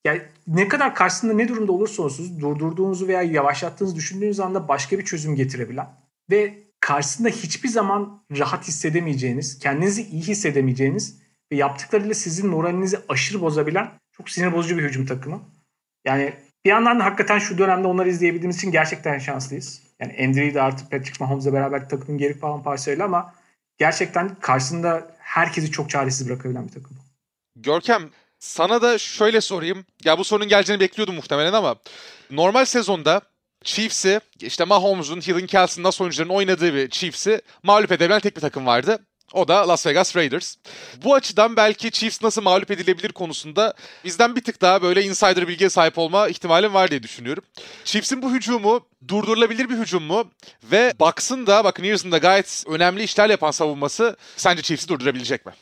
Yani ne kadar karşısında ne durumda olursa olsun durdurduğunuzu veya yavaşlattığınızı düşündüğünüz anda başka bir çözüm getirebilen ve karşısında hiçbir zaman rahat hissedemeyeceğiniz, kendinizi iyi hissedemeyeceğiniz ve yaptıklarıyla sizin moralinizi aşırı bozabilen çok sinir bozucu bir hücum takımı. Yani bir yandan da hakikaten şu dönemde onları izleyebildiğimiz için gerçekten şanslıyız. Yani Andrew de artık Patrick Mahomes'la beraber takımın geri kalan parçalarıyla ama gerçekten karşısında herkesi çok çaresiz bırakabilen bir takım. Görkem sana da şöyle sorayım. Ya bu sorunun geleceğini bekliyordum muhtemelen ama normal sezonda Chiefs'i işte Mahomes'un, Hill'in, Kelsey'nin nasıl oyuncuların oynadığı bir Chiefs'i mağlup edebilen tek bir takım vardı. O da Las Vegas Raiders. Bu açıdan belki Chiefs nasıl mağlup edilebilir konusunda bizden bir tık daha böyle insider bilgiye sahip olma ihtimalim var diye düşünüyorum. Chiefs'in bu hücumu durdurulabilir bir hücum mu? Ve Bucks'ın da bakın Ears'ın da gayet önemli işler yapan savunması sence Chiefs'i durdurabilecek mi?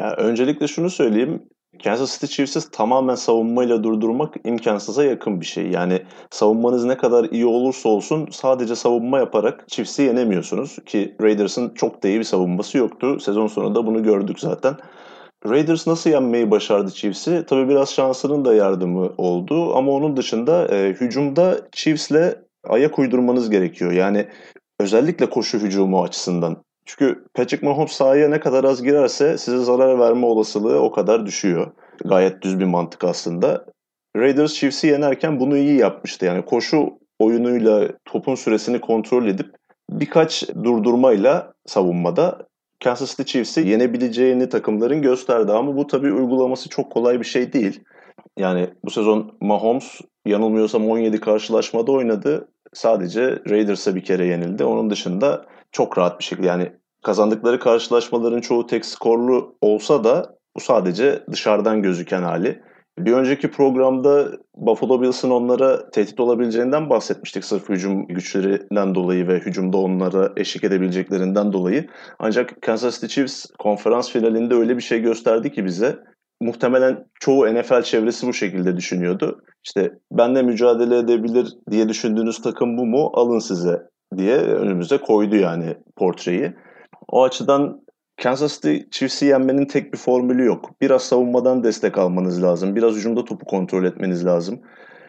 Ya öncelikle şunu söyleyeyim. Kansas City Chiefs'i tamamen savunmayla durdurmak imkansıza yakın bir şey. Yani savunmanız ne kadar iyi olursa olsun sadece savunma yaparak Chiefs'i yenemiyorsunuz. Ki Raiders'ın çok da iyi bir savunması yoktu. Sezon sonunda bunu gördük zaten. Raiders nasıl yenmeyi başardı Chiefs'i? Tabii biraz şansının da yardımı oldu ama onun dışında e, hücumda Chiefs'le ayak uydurmanız gerekiyor. Yani özellikle koşu hücumu açısından. Çünkü Patrick Mahomes sahaya ne kadar az girerse size zarar verme olasılığı o kadar düşüyor. Gayet düz bir mantık aslında. Raiders Chiefs'i yenerken bunu iyi yapmıştı. Yani koşu oyunuyla topun süresini kontrol edip birkaç durdurmayla savunmada Kansas City Chiefs'i yenebileceğini takımların gösterdi. Ama bu tabii uygulaması çok kolay bir şey değil. Yani bu sezon Mahomes yanılmıyorsam 17 karşılaşmada oynadı. Sadece Raiders'a bir kere yenildi. Onun dışında çok rahat bir şekilde yani kazandıkları karşılaşmaların çoğu tek skorlu olsa da bu sadece dışarıdan gözüken hali. Bir önceki programda Buffalo Bills'ın onlara tehdit olabileceğinden bahsetmiştik sırf hücum güçlerinden dolayı ve hücumda onlara eşlik edebileceklerinden dolayı. Ancak Kansas City Chiefs konferans finalinde öyle bir şey gösterdi ki bize muhtemelen çoğu NFL çevresi bu şekilde düşünüyordu. İşte benle mücadele edebilir diye düşündüğünüz takım bu mu alın size diye önümüze koydu yani portreyi. O açıdan Kansas City Chiefs'i yenmenin tek bir formülü yok. Biraz savunmadan destek almanız lazım. Biraz hücumda topu kontrol etmeniz lazım.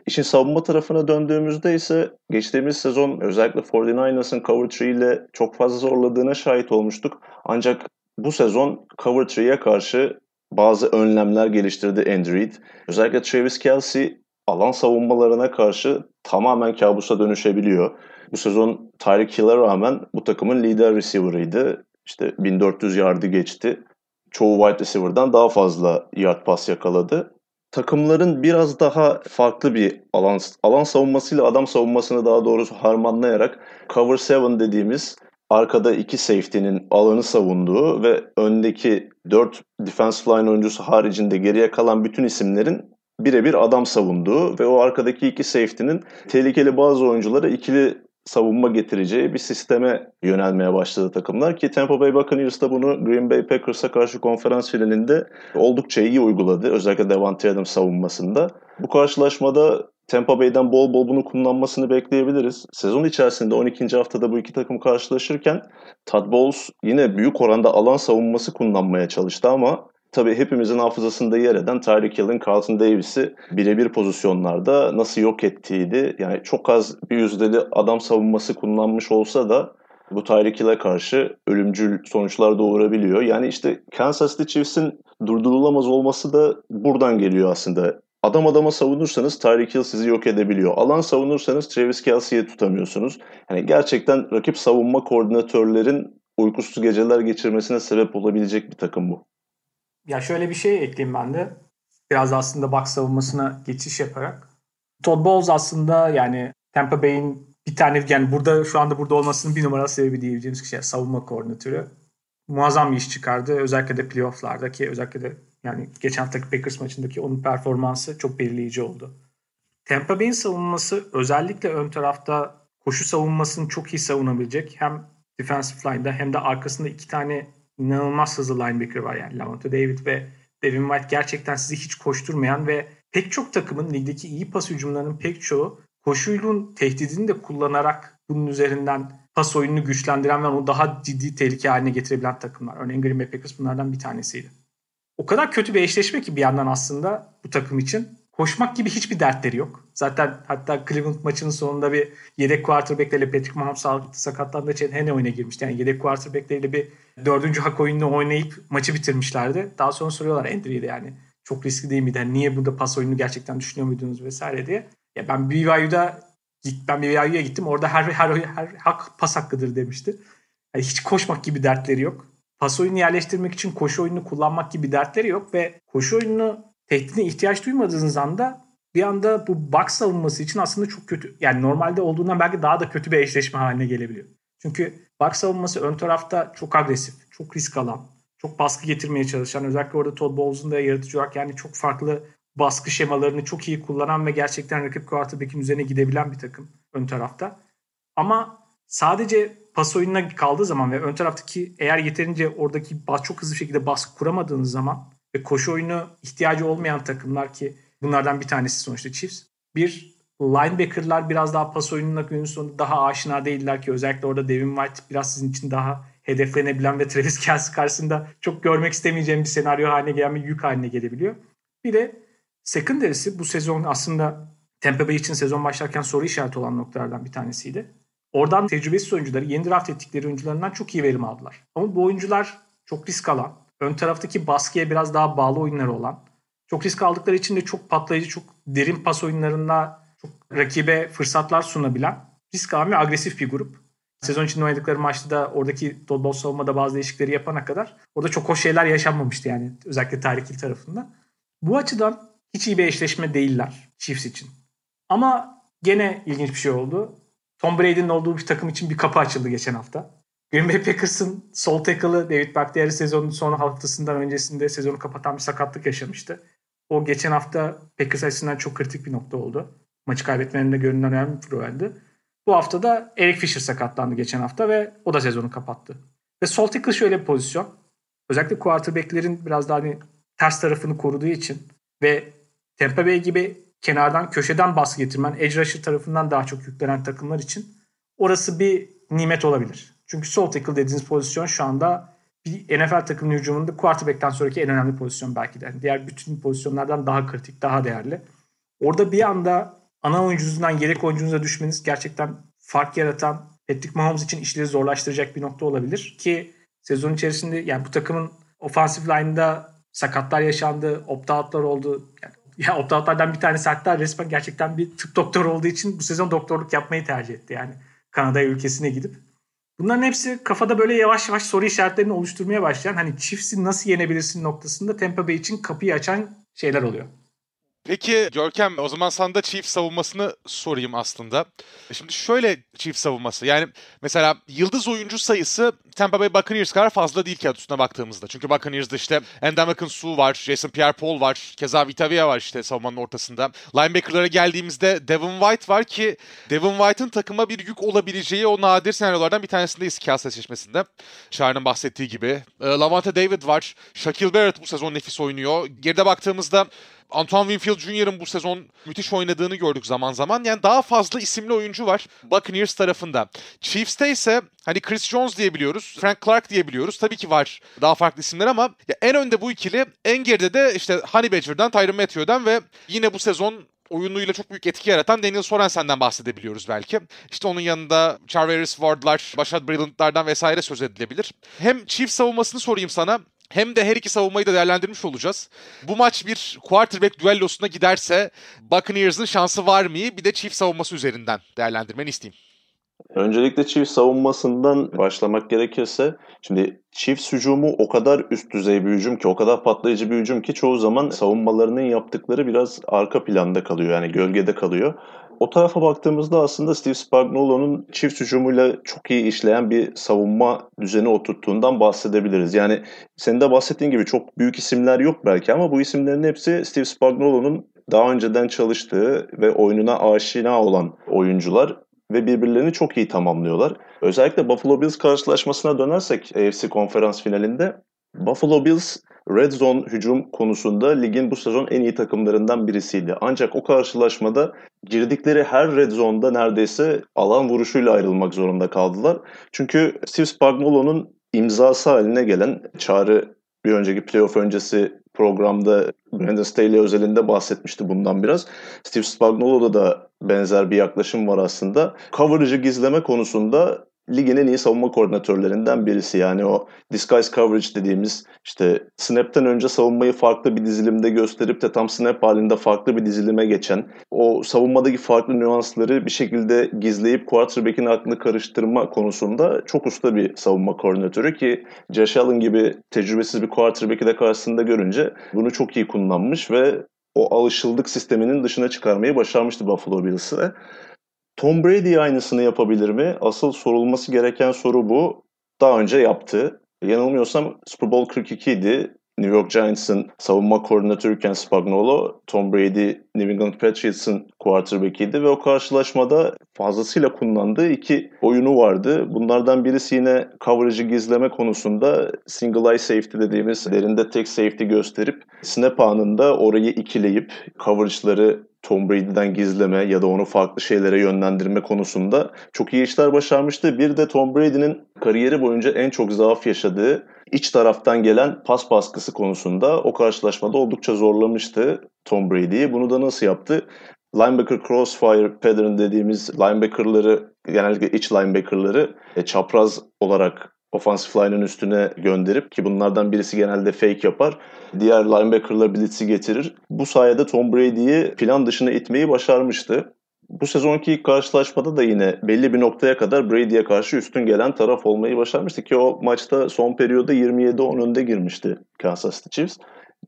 İşin savunma tarafına döndüğümüzde ise geçtiğimiz sezon özellikle 49ers'ın cover 3 ile çok fazla zorladığına şahit olmuştuk. Ancak bu sezon cover 3'ye karşı bazı önlemler geliştirdi Andy Reid. Özellikle Travis Kelsey alan savunmalarına karşı tamamen kabusa dönüşebiliyor. Bu sezon Tyreek Hill'e rağmen bu takımın lider receiver'ıydı. İşte 1400 yardı geçti. Çoğu wide receiver'dan daha fazla yard pas yakaladı. Takımların biraz daha farklı bir alan alan savunmasıyla adam savunmasını daha doğrusu harmanlayarak cover 7 dediğimiz arkada iki safety'nin alanı savunduğu ve öndeki dört defensive line oyuncusu haricinde geriye kalan bütün isimlerin birebir adam savunduğu ve o arkadaki iki safety'nin tehlikeli bazı oyunculara ikili savunma getireceği bir sisteme yönelmeye başladı takımlar ki Tampa Bay Buccaneers da bunu Green Bay Packers'a karşı konferans finalinde oldukça iyi uyguladı. Özellikle Devante Adams savunmasında. Bu karşılaşmada Tampa Bay'den bol bol bunu kullanmasını bekleyebiliriz. Sezon içerisinde 12. haftada bu iki takım karşılaşırken Todd Bowles yine büyük oranda alan savunması kullanmaya çalıştı ama tabii hepimizin hafızasında yer eden Tyreek Hill'in Carlton Davis'i birebir pozisyonlarda nasıl yok ettiğiydi. Yani çok az bir yüzdeli adam savunması kullanmış olsa da bu Tyreek Hill'e karşı ölümcül sonuçlar doğurabiliyor. Yani işte Kansas City Chiefs'in durdurulamaz olması da buradan geliyor aslında. Adam adama savunursanız Tyreek Hill sizi yok edebiliyor. Alan savunursanız Travis Kelsey'i tutamıyorsunuz. Yani gerçekten rakip savunma koordinatörlerin uykusuz geceler geçirmesine sebep olabilecek bir takım bu. Ya şöyle bir şey ekleyeyim ben de. Biraz aslında box savunmasına geçiş yaparak. Todd Bowles aslında yani Tampa Bay'in bir tane yani burada şu anda burada olmasının bir numara sebebi diyebileceğimiz kişi savunma koordinatörü. Muazzam bir iş çıkardı. Özellikle de playofflardaki özellikle de yani geçen haftaki Packers maçındaki onun performansı çok belirleyici oldu. Tampa Bay'in savunması özellikle ön tarafta koşu savunmasını çok iyi savunabilecek. Hem defensive line'da hem de arkasında iki tane inanılmaz hızlı linebacker var yani Lavonte David ve Devin White gerçekten sizi hiç koşturmayan ve pek çok takımın ligdeki iyi pas hücumlarının pek çoğu koşuyla tehdidini de kullanarak bunun üzerinden pas oyununu güçlendiren ve onu daha ciddi tehlike haline getirebilen takımlar. Örneğin Green Bay Packers bunlardan bir tanesiydi. O kadar kötü bir eşleşme ki bir yandan aslında bu takım için. Koşmak gibi hiçbir dertleri yok. Zaten hatta Cleveland maçının sonunda bir yedek quarterbackleriyle Patrick Mahomes sakatlandığı için Hene oyuna girmişti. Yani yedek quarterbackleriyle bir dördüncü hak oyununu oynayıp maçı bitirmişlerdi. Daha sonra soruyorlar Andrew'de yani çok riskli değil miydi? Yani niye burada pas oyunu gerçekten düşünüyor muydunuz vesaire diye. Ya ben BYU'da ben BYU'ya gittim. Orada her, her, her, hak pas hakkıdır demişti. Yani hiç koşmak gibi dertleri yok. Pas oyunu yerleştirmek için koşu oyununu kullanmak gibi dertleri yok ve koşu oyununu tehditine ihtiyaç duymadığınız anda bir anda bu box savunması için aslında çok kötü. Yani normalde olduğundan belki daha da kötü bir eşleşme haline gelebiliyor. Çünkü box savunması ön tarafta çok agresif, çok risk alan, çok baskı getirmeye çalışan özellikle orada Todd Bowles'un da yaratıcı olarak yani çok farklı baskı şemalarını çok iyi kullanan ve gerçekten rakip quarterback'in üzerine gidebilen bir takım ön tarafta. Ama sadece pas oyununa kaldığı zaman ve ön taraftaki eğer yeterince oradaki çok hızlı şekilde baskı kuramadığınız zaman ve koşu oyunu ihtiyacı olmayan takımlar ki bunlardan bir tanesi sonuçta Chiefs. Bir linebacker'lar biraz daha pas oyununa günün sonunda daha aşina değiller ki özellikle orada Devin White biraz sizin için daha hedeflenebilen ve [laughs] Travis Kelsey karşısında çok görmek istemeyeceğim bir senaryo haline gelen bir yük haline gelebiliyor. Bir de secondary'si bu sezon aslında Tampa Bay için sezon başlarken soru işareti olan noktalardan bir tanesiydi. Oradan tecrübesiz oyuncuları yeni draft ettikleri oyuncularından çok iyi verim aldılar. Ama bu oyuncular çok risk alan, ön taraftaki baskıya biraz daha bağlı oyunları olan, çok risk aldıkları için de çok patlayıcı, çok derin pas oyunlarında çok rakibe fırsatlar sunabilen risk ve agresif bir grup. Sezon içinde oynadıkları maçta da oradaki Todd savunmada bazı değişiklikleri yapana kadar orada çok hoş şeyler yaşanmamıştı yani özellikle Tarık tarihil tarafında. Bu açıdan hiç iyi bir eşleşme değiller Chiefs için. Ama gene ilginç bir şey oldu. Tom Brady'nin olduğu bir takım için bir kapı açıldı geçen hafta. Green Bay Packers'ın sol tackle'ı David Bakhtiari sezonun son haftasından öncesinde sezonu kapatan bir sakatlık yaşamıştı. O geçen hafta Packers açısından çok kritik bir nokta oldu. Maçı kaybetmelerinde görünen önemli bir problemdi. Bu hafta da Eric Fisher sakatlandı geçen hafta ve o da sezonu kapattı. Ve sol tackle şöyle bir pozisyon. Özellikle quarterback'lerin biraz daha hani ters tarafını koruduğu için ve Tampa Bay gibi kenardan köşeden baskı getirmen edge rusher tarafından daha çok yüklenen takımlar için orası bir nimet olabilir. Çünkü sol tackle dediğiniz pozisyon şu anda bir NFL takımının hücumunda quarterback'ten sonraki en önemli pozisyon belki de. Yani diğer bütün pozisyonlardan daha kritik, daha değerli. Orada bir anda ana oyuncunuzdan yedek oyuncunuza düşmeniz gerçekten fark yaratan Patrick Mahomes için işleri zorlaştıracak bir nokta olabilir ki sezon içerisinde yani bu takımın ofansif line'da sakatlar yaşandı, opt-out'lar oldu. Yani, [laughs] ya opt-out'lardan bir tanesi hatta resmen gerçekten bir tıp doktoru olduğu için bu sezon doktorluk yapmayı tercih etti. Yani Kanada ülkesine gidip. Bunların hepsi kafada böyle yavaş yavaş soru işaretlerini oluşturmaya başlayan hani Chiefs'i nasıl yenebilirsin noktasında Tampa Bay için kapıyı açan şeyler oluyor. Peki Görkem o zaman sana da Chiefs savunmasını sorayım aslında. E şimdi şöyle Chiefs savunması yani mesela yıldız oyuncu sayısı Tampa Bay Buccaneers kadar fazla değil kağıt üstüne baktığımızda. Çünkü Buccaneers'da işte Endamakin Su var, Jason Pierre-Paul var, keza Vitavia var işte savunmanın ortasında. Linebacker'lara geldiğimizde Devin White var ki Devin White'ın takıma bir yük olabileceği o nadir senaryolardan bir tanesindeyiz kağıt seçmesinde. Çağrı'nın bahsettiği gibi. E, Lavante David var, Shaquille Barrett bu sezon nefis oynuyor. Geride baktığımızda Antoine Winfield Jr.'ın bu sezon müthiş oynadığını gördük zaman zaman. Yani daha fazla isimli oyuncu var Buccaneers tarafında. Chiefs'te ise hani Chris Jones diyebiliyoruz, Frank Clark diyebiliyoruz. Tabii ki var daha farklı isimler ama en önde bu ikili, en geride de işte Honey Badger'dan, Tyron Matthew'dan ve yine bu sezon oyunuyla çok büyük etki yaratan Daniel Sorensen'den bahsedebiliyoruz belki. İşte onun yanında Charveris Ward'lar, Bashad Brilliant'lardan vesaire söz edilebilir. Hem Chiefs savunmasını sorayım sana hem de her iki savunmayı da değerlendirmiş olacağız. Bu maç bir quarterback düellosuna giderse Buccaneers'ın şansı var mı? Bir de çift savunması üzerinden değerlendirmeni isteyeyim. Öncelikle çift savunmasından başlamak gerekirse şimdi çift hücumu o kadar üst düzey bir hücum ki o kadar patlayıcı bir hücum ki çoğu zaman savunmalarının yaptıkları biraz arka planda kalıyor yani gölgede kalıyor. O tarafa baktığımızda aslında Steve Spagnuolo'nun çift hücumuyla çok iyi işleyen bir savunma düzeni oturttuğundan bahsedebiliriz. Yani senin de bahsettiğin gibi çok büyük isimler yok belki ama bu isimlerin hepsi Steve Spagnuolo'nun daha önceden çalıştığı ve oyununa aşina olan oyuncular ve birbirlerini çok iyi tamamlıyorlar. Özellikle Buffalo Bills karşılaşmasına dönersek AFC konferans finalinde Buffalo Bills Red Zone hücum konusunda ligin bu sezon en iyi takımlarından birisiydi. Ancak o karşılaşmada girdikleri her Red Zone'da neredeyse alan vuruşuyla ayrılmak zorunda kaldılar. Çünkü Steve Spagnuolo'nun imzası haline gelen Çağrı bir önceki playoff öncesi programda Brandon Staley özelinde bahsetmişti bundan biraz. Steve Spagnuolo'da da benzer bir yaklaşım var aslında. Coverage'ı gizleme konusunda ligin en iyi savunma koordinatörlerinden birisi. Yani o disguise coverage dediğimiz işte snap'ten önce savunmayı farklı bir dizilimde gösterip de tam snap halinde farklı bir dizilime geçen o savunmadaki farklı nüansları bir şekilde gizleyip quarterback'in aklını karıştırma konusunda çok usta bir savunma koordinatörü ki Josh Allen gibi tecrübesiz bir quarterback'i de karşısında görünce bunu çok iyi kullanmış ve o alışıldık sisteminin dışına çıkarmayı başarmıştı Buffalo Bills'ı. Tom Brady aynısını yapabilir mi? Asıl sorulması gereken soru bu. Daha önce yaptı. Yanılmıyorsam Super Bowl 42 idi. New York Giants'ın savunma koordinatörüyken Spagnuolo, Tom Brady New England Patriots'ın quarterback'iydi ve o karşılaşmada fazlasıyla kullandığı iki oyunu vardı. Bunlardan birisi yine coverage'ı gizleme konusunda single eye safety dediğimiz derinde tek safety gösterip snap anında orayı ikileyip coverage'ları Tom Brady'den gizleme ya da onu farklı şeylere yönlendirme konusunda çok iyi işler başarmıştı. Bir de Tom Brady'nin kariyeri boyunca en çok zaaf yaşadığı iç taraftan gelen pas baskısı konusunda o karşılaşmada oldukça zorlamıştı Tom Brady'yi. Bunu da nasıl yaptı? Linebacker crossfire pattern dediğimiz linebacker'ları genellikle iç linebacker'ları e, çapraz olarak offensive line'ın üstüne gönderip ki bunlardan birisi genelde fake yapar. Diğer linebacker'la blitz'i getirir. Bu sayede Tom Brady'yi plan dışına itmeyi başarmıştı. Bu sezonki karşılaşmada da yine belli bir noktaya kadar Brady'ye karşı üstün gelen taraf olmayı başarmıştı ki o maçta son periyoda 27-10 önde girmişti Kansas City Chiefs.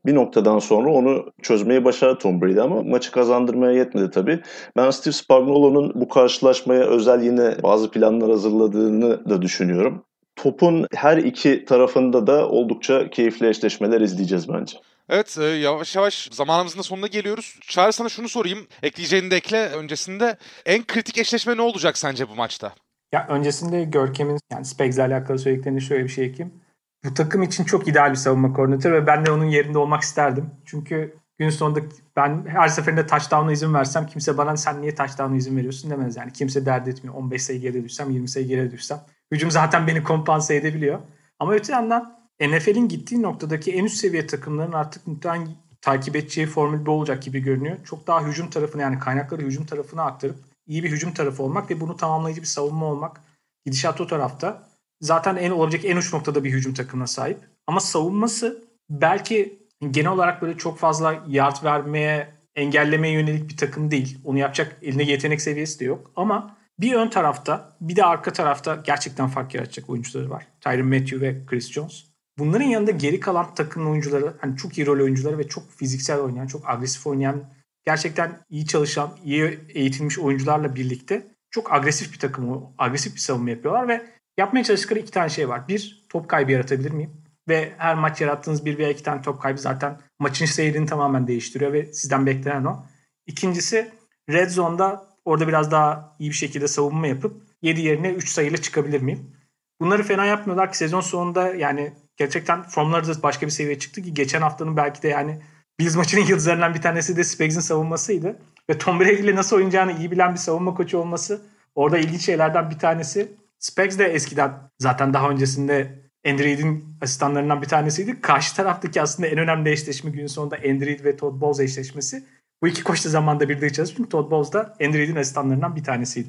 bir noktadan sonra onu çözmeyi başardı Tom Brady ama maçı kazandırmaya yetmedi tabii. Ben Steve Spagnuolo'nun bu karşılaşmaya özel yine bazı planlar hazırladığını da düşünüyorum. Topun her iki tarafında da oldukça keyifli eşleşmeler izleyeceğiz bence. Evet e, yavaş yavaş zamanımızın da sonuna geliyoruz. Çağrı sana şunu sorayım. Ekleyeceğini de ekle. Öncesinde en kritik eşleşme ne olacak sence bu maçta? Ya öncesinde Görkem'in yani Spags'le alakalı söylediklerini şöyle bir şey ekleyeyim. Bu takım için çok ideal bir savunma koordinatörü ve ben de onun yerinde olmak isterdim. Çünkü gün sonunda ben her seferinde touchdown'a izin versem kimse bana sen niye touchdown'a izin veriyorsun demez. Yani kimse dert etmiyor. 15 sayı geri düşsem 20 sayı geri düşsem. Hücum zaten beni kompanse edebiliyor. Ama öte yandan NFL'in gittiği noktadaki en üst seviye takımların artık muhtemelen takip edeceği formül bu olacak gibi görünüyor. Çok daha hücum tarafına yani kaynakları hücum tarafına aktarıp iyi bir hücum tarafı olmak ve bunu tamamlayıcı bir savunma olmak. Gidişat o tarafta. Zaten en olacak en uç noktada bir hücum takımına sahip. Ama savunması belki genel olarak böyle çok fazla yard vermeye, engellemeye yönelik bir takım değil. Onu yapacak eline yetenek seviyesi de yok. Ama bir ön tarafta bir de arka tarafta gerçekten fark yaratacak oyuncuları var. Tyron Matthew ve Chris Jones. Bunların yanında geri kalan takım oyuncuları hani çok iyi rol oyuncuları ve çok fiziksel oynayan, çok agresif oynayan, gerçekten iyi çalışan, iyi eğitilmiş oyuncularla birlikte çok agresif bir takım, agresif bir savunma yapıyorlar ve yapmaya çalıştıkları iki tane şey var. Bir, top kaybı yaratabilir miyim? Ve her maç yarattığınız bir veya iki tane top kaybı zaten maçın seyrini tamamen değiştiriyor ve sizden beklenen o. İkincisi red zone'da orada biraz daha iyi bir şekilde savunma yapıp 7 yerine 3 sayıyla çıkabilir miyim? Bunları fena yapmıyorlar ki sezon sonunda yani gerçekten formları da başka bir seviyeye çıktı ki geçen haftanın belki de yani Bills maçının [laughs] yıldızlarından bir tanesi de Spags'in savunmasıydı. Ve Tom Brady ile nasıl oynayacağını iyi bilen bir savunma koçu olması orada ilginç şeylerden bir tanesi. Spags de eskiden zaten daha öncesinde Andrew asistanlarından bir tanesiydi. Karşı taraftaki aslında en önemli eşleşme günün sonunda Andrew ve Todd Bowles eşleşmesi. Bu iki koç da zamanda birlikte çalıştı. Çünkü Todd Bowles da Andrew'in asistanlarından bir tanesiydi.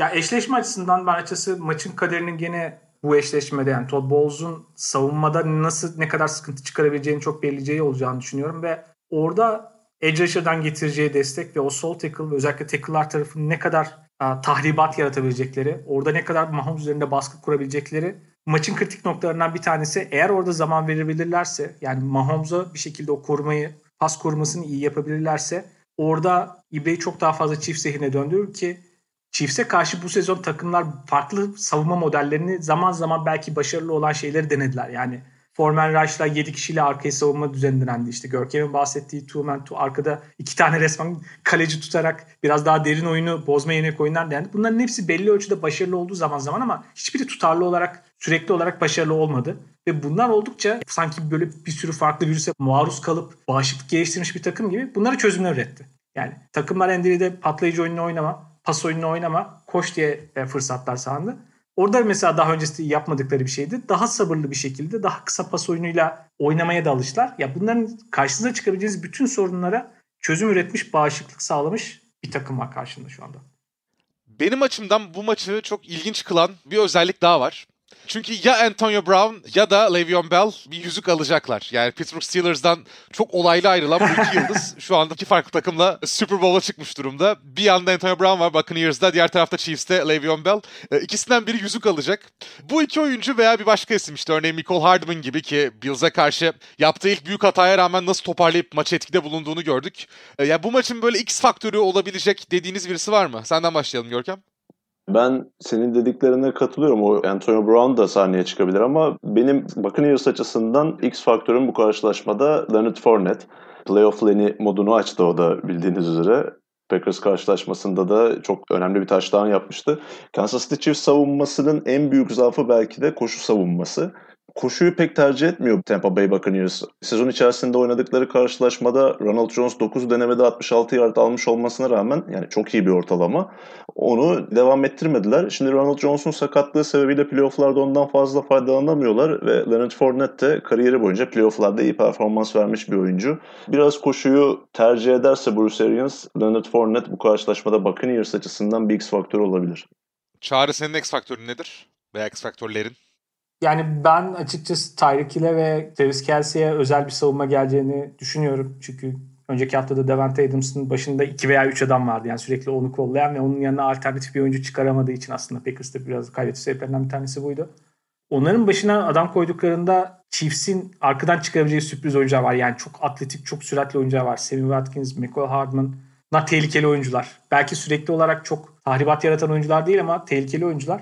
Ya eşleşme açısından ben açısı maçın kaderinin gene bu eşleşmede yani Todd Bowles'un savunmada nasıl ne kadar sıkıntı çıkarabileceğini çok belirleyeceği olacağını düşünüyorum ve orada edge rusher'dan getireceği destek ve o sol tackle ve özellikle tackle'lar tarafının ne kadar a, tahribat yaratabilecekleri, orada ne kadar Mahomes üzerinde baskı kurabilecekleri maçın kritik noktalarından bir tanesi. Eğer orada zaman verebilirlerse yani Mahomes'a bir şekilde o korumayı, pas korumasını iyi yapabilirlerse orada İbre'yi çok daha fazla çift zehirine döndürür ki Chiefs'e karşı bu sezon takımlar farklı savunma modellerini zaman zaman belki başarılı olan şeyleri denediler. Yani Foreman Rush'la 7 kişiyle arkaya savunma düzenlendi. İşte Görkem'in bahsettiği two man two arkada iki tane resmen kaleci tutarak biraz daha derin oyunu bozma yönelik oyunlar denendi. Bunların hepsi belli ölçüde başarılı olduğu zaman zaman ama hiçbiri tutarlı olarak sürekli olarak başarılı olmadı. Ve bunlar oldukça sanki böyle bir sürü farklı virüse maruz kalıp bağışıklık geliştirmiş bir takım gibi bunları çözümler üretti. Yani takımlar Endiri'de patlayıcı oyununu oynama, pas oyununu oynama, koş diye e, fırsatlar sağlandı. Orada mesela daha öncesi yapmadıkları bir şeydi. Daha sabırlı bir şekilde daha kısa pas oyunuyla oynamaya da alıştılar. Ya bunların karşınıza çıkabileceğiniz bütün sorunlara çözüm üretmiş, bağışıklık sağlamış bir takım var karşında şu anda. Benim açımdan bu maçı çok ilginç kılan bir özellik daha var. Çünkü ya Antonio Brown ya da Le'Veon Bell bir yüzük alacaklar. Yani Pittsburgh Steelers'dan çok olaylı ayrılan bu iki yıldız [laughs] şu anda iki farklı takımla Super Bowl'a çıkmış durumda. Bir yanda Antonio Brown var Buccaneers'da, diğer tarafta Chiefs'te Le'Veon Bell. E, ikisinden biri yüzük alacak. Bu iki oyuncu veya bir başka isim işte örneğin Michael Hardman gibi ki Bills'e karşı yaptığı ilk büyük hataya rağmen nasıl toparlayıp maç etkide bulunduğunu gördük. E, ya bu maçın böyle X faktörü olabilecek dediğiniz birisi var mı? Senden başlayalım Görkem. Ben senin dediklerine katılıyorum. O Antonio Brown da sahneye çıkabilir ama benim Buccaneers açısından X faktörüm bu karşılaşmada Leonard Fournette. Playoff Lenny modunu açtı o da bildiğiniz üzere. Packers karşılaşmasında da çok önemli bir taştan yapmıştı. Kansas City Chiefs savunmasının en büyük zaafı belki de koşu savunması koşuyu pek tercih etmiyor Tampa Bay Buccaneers. Sezon içerisinde oynadıkları karşılaşmada Ronald Jones 9 denemede 66 yard almış olmasına rağmen yani çok iyi bir ortalama. Onu devam ettirmediler. Şimdi Ronald Jones'un sakatlığı sebebiyle playofflarda ondan fazla faydalanamıyorlar ve Leonard Fournette de kariyeri boyunca playofflarda iyi performans vermiş bir oyuncu. Biraz koşuyu tercih ederse Bruce Arians, Leonard Fournette bu karşılaşmada Buccaneers açısından bir X faktörü olabilir. Çağrı senin X faktörün nedir? Veya X faktörlerin? Yani ben açıkçası Tyreek ile ve Travis Kelsey'e özel bir savunma geleceğini düşünüyorum. Çünkü önceki haftada Devante Adams'ın başında 2 veya 3 adam vardı. Yani sürekli onu kollayan ve onun yanına alternatif bir oyuncu çıkaramadığı için aslında Packers'ta biraz kaybettiği sebeplerinden bir tanesi buydu. onların başına adam koyduklarında Chiefs'in arkadan çıkarabileceği sürpriz oyuncular var. Yani çok atletik, çok süratli oyuncular var. Sammy Watkins, Michael Hardman. Bunlar tehlikeli oyuncular. Belki sürekli olarak çok tahribat yaratan oyuncular değil ama tehlikeli oyuncular.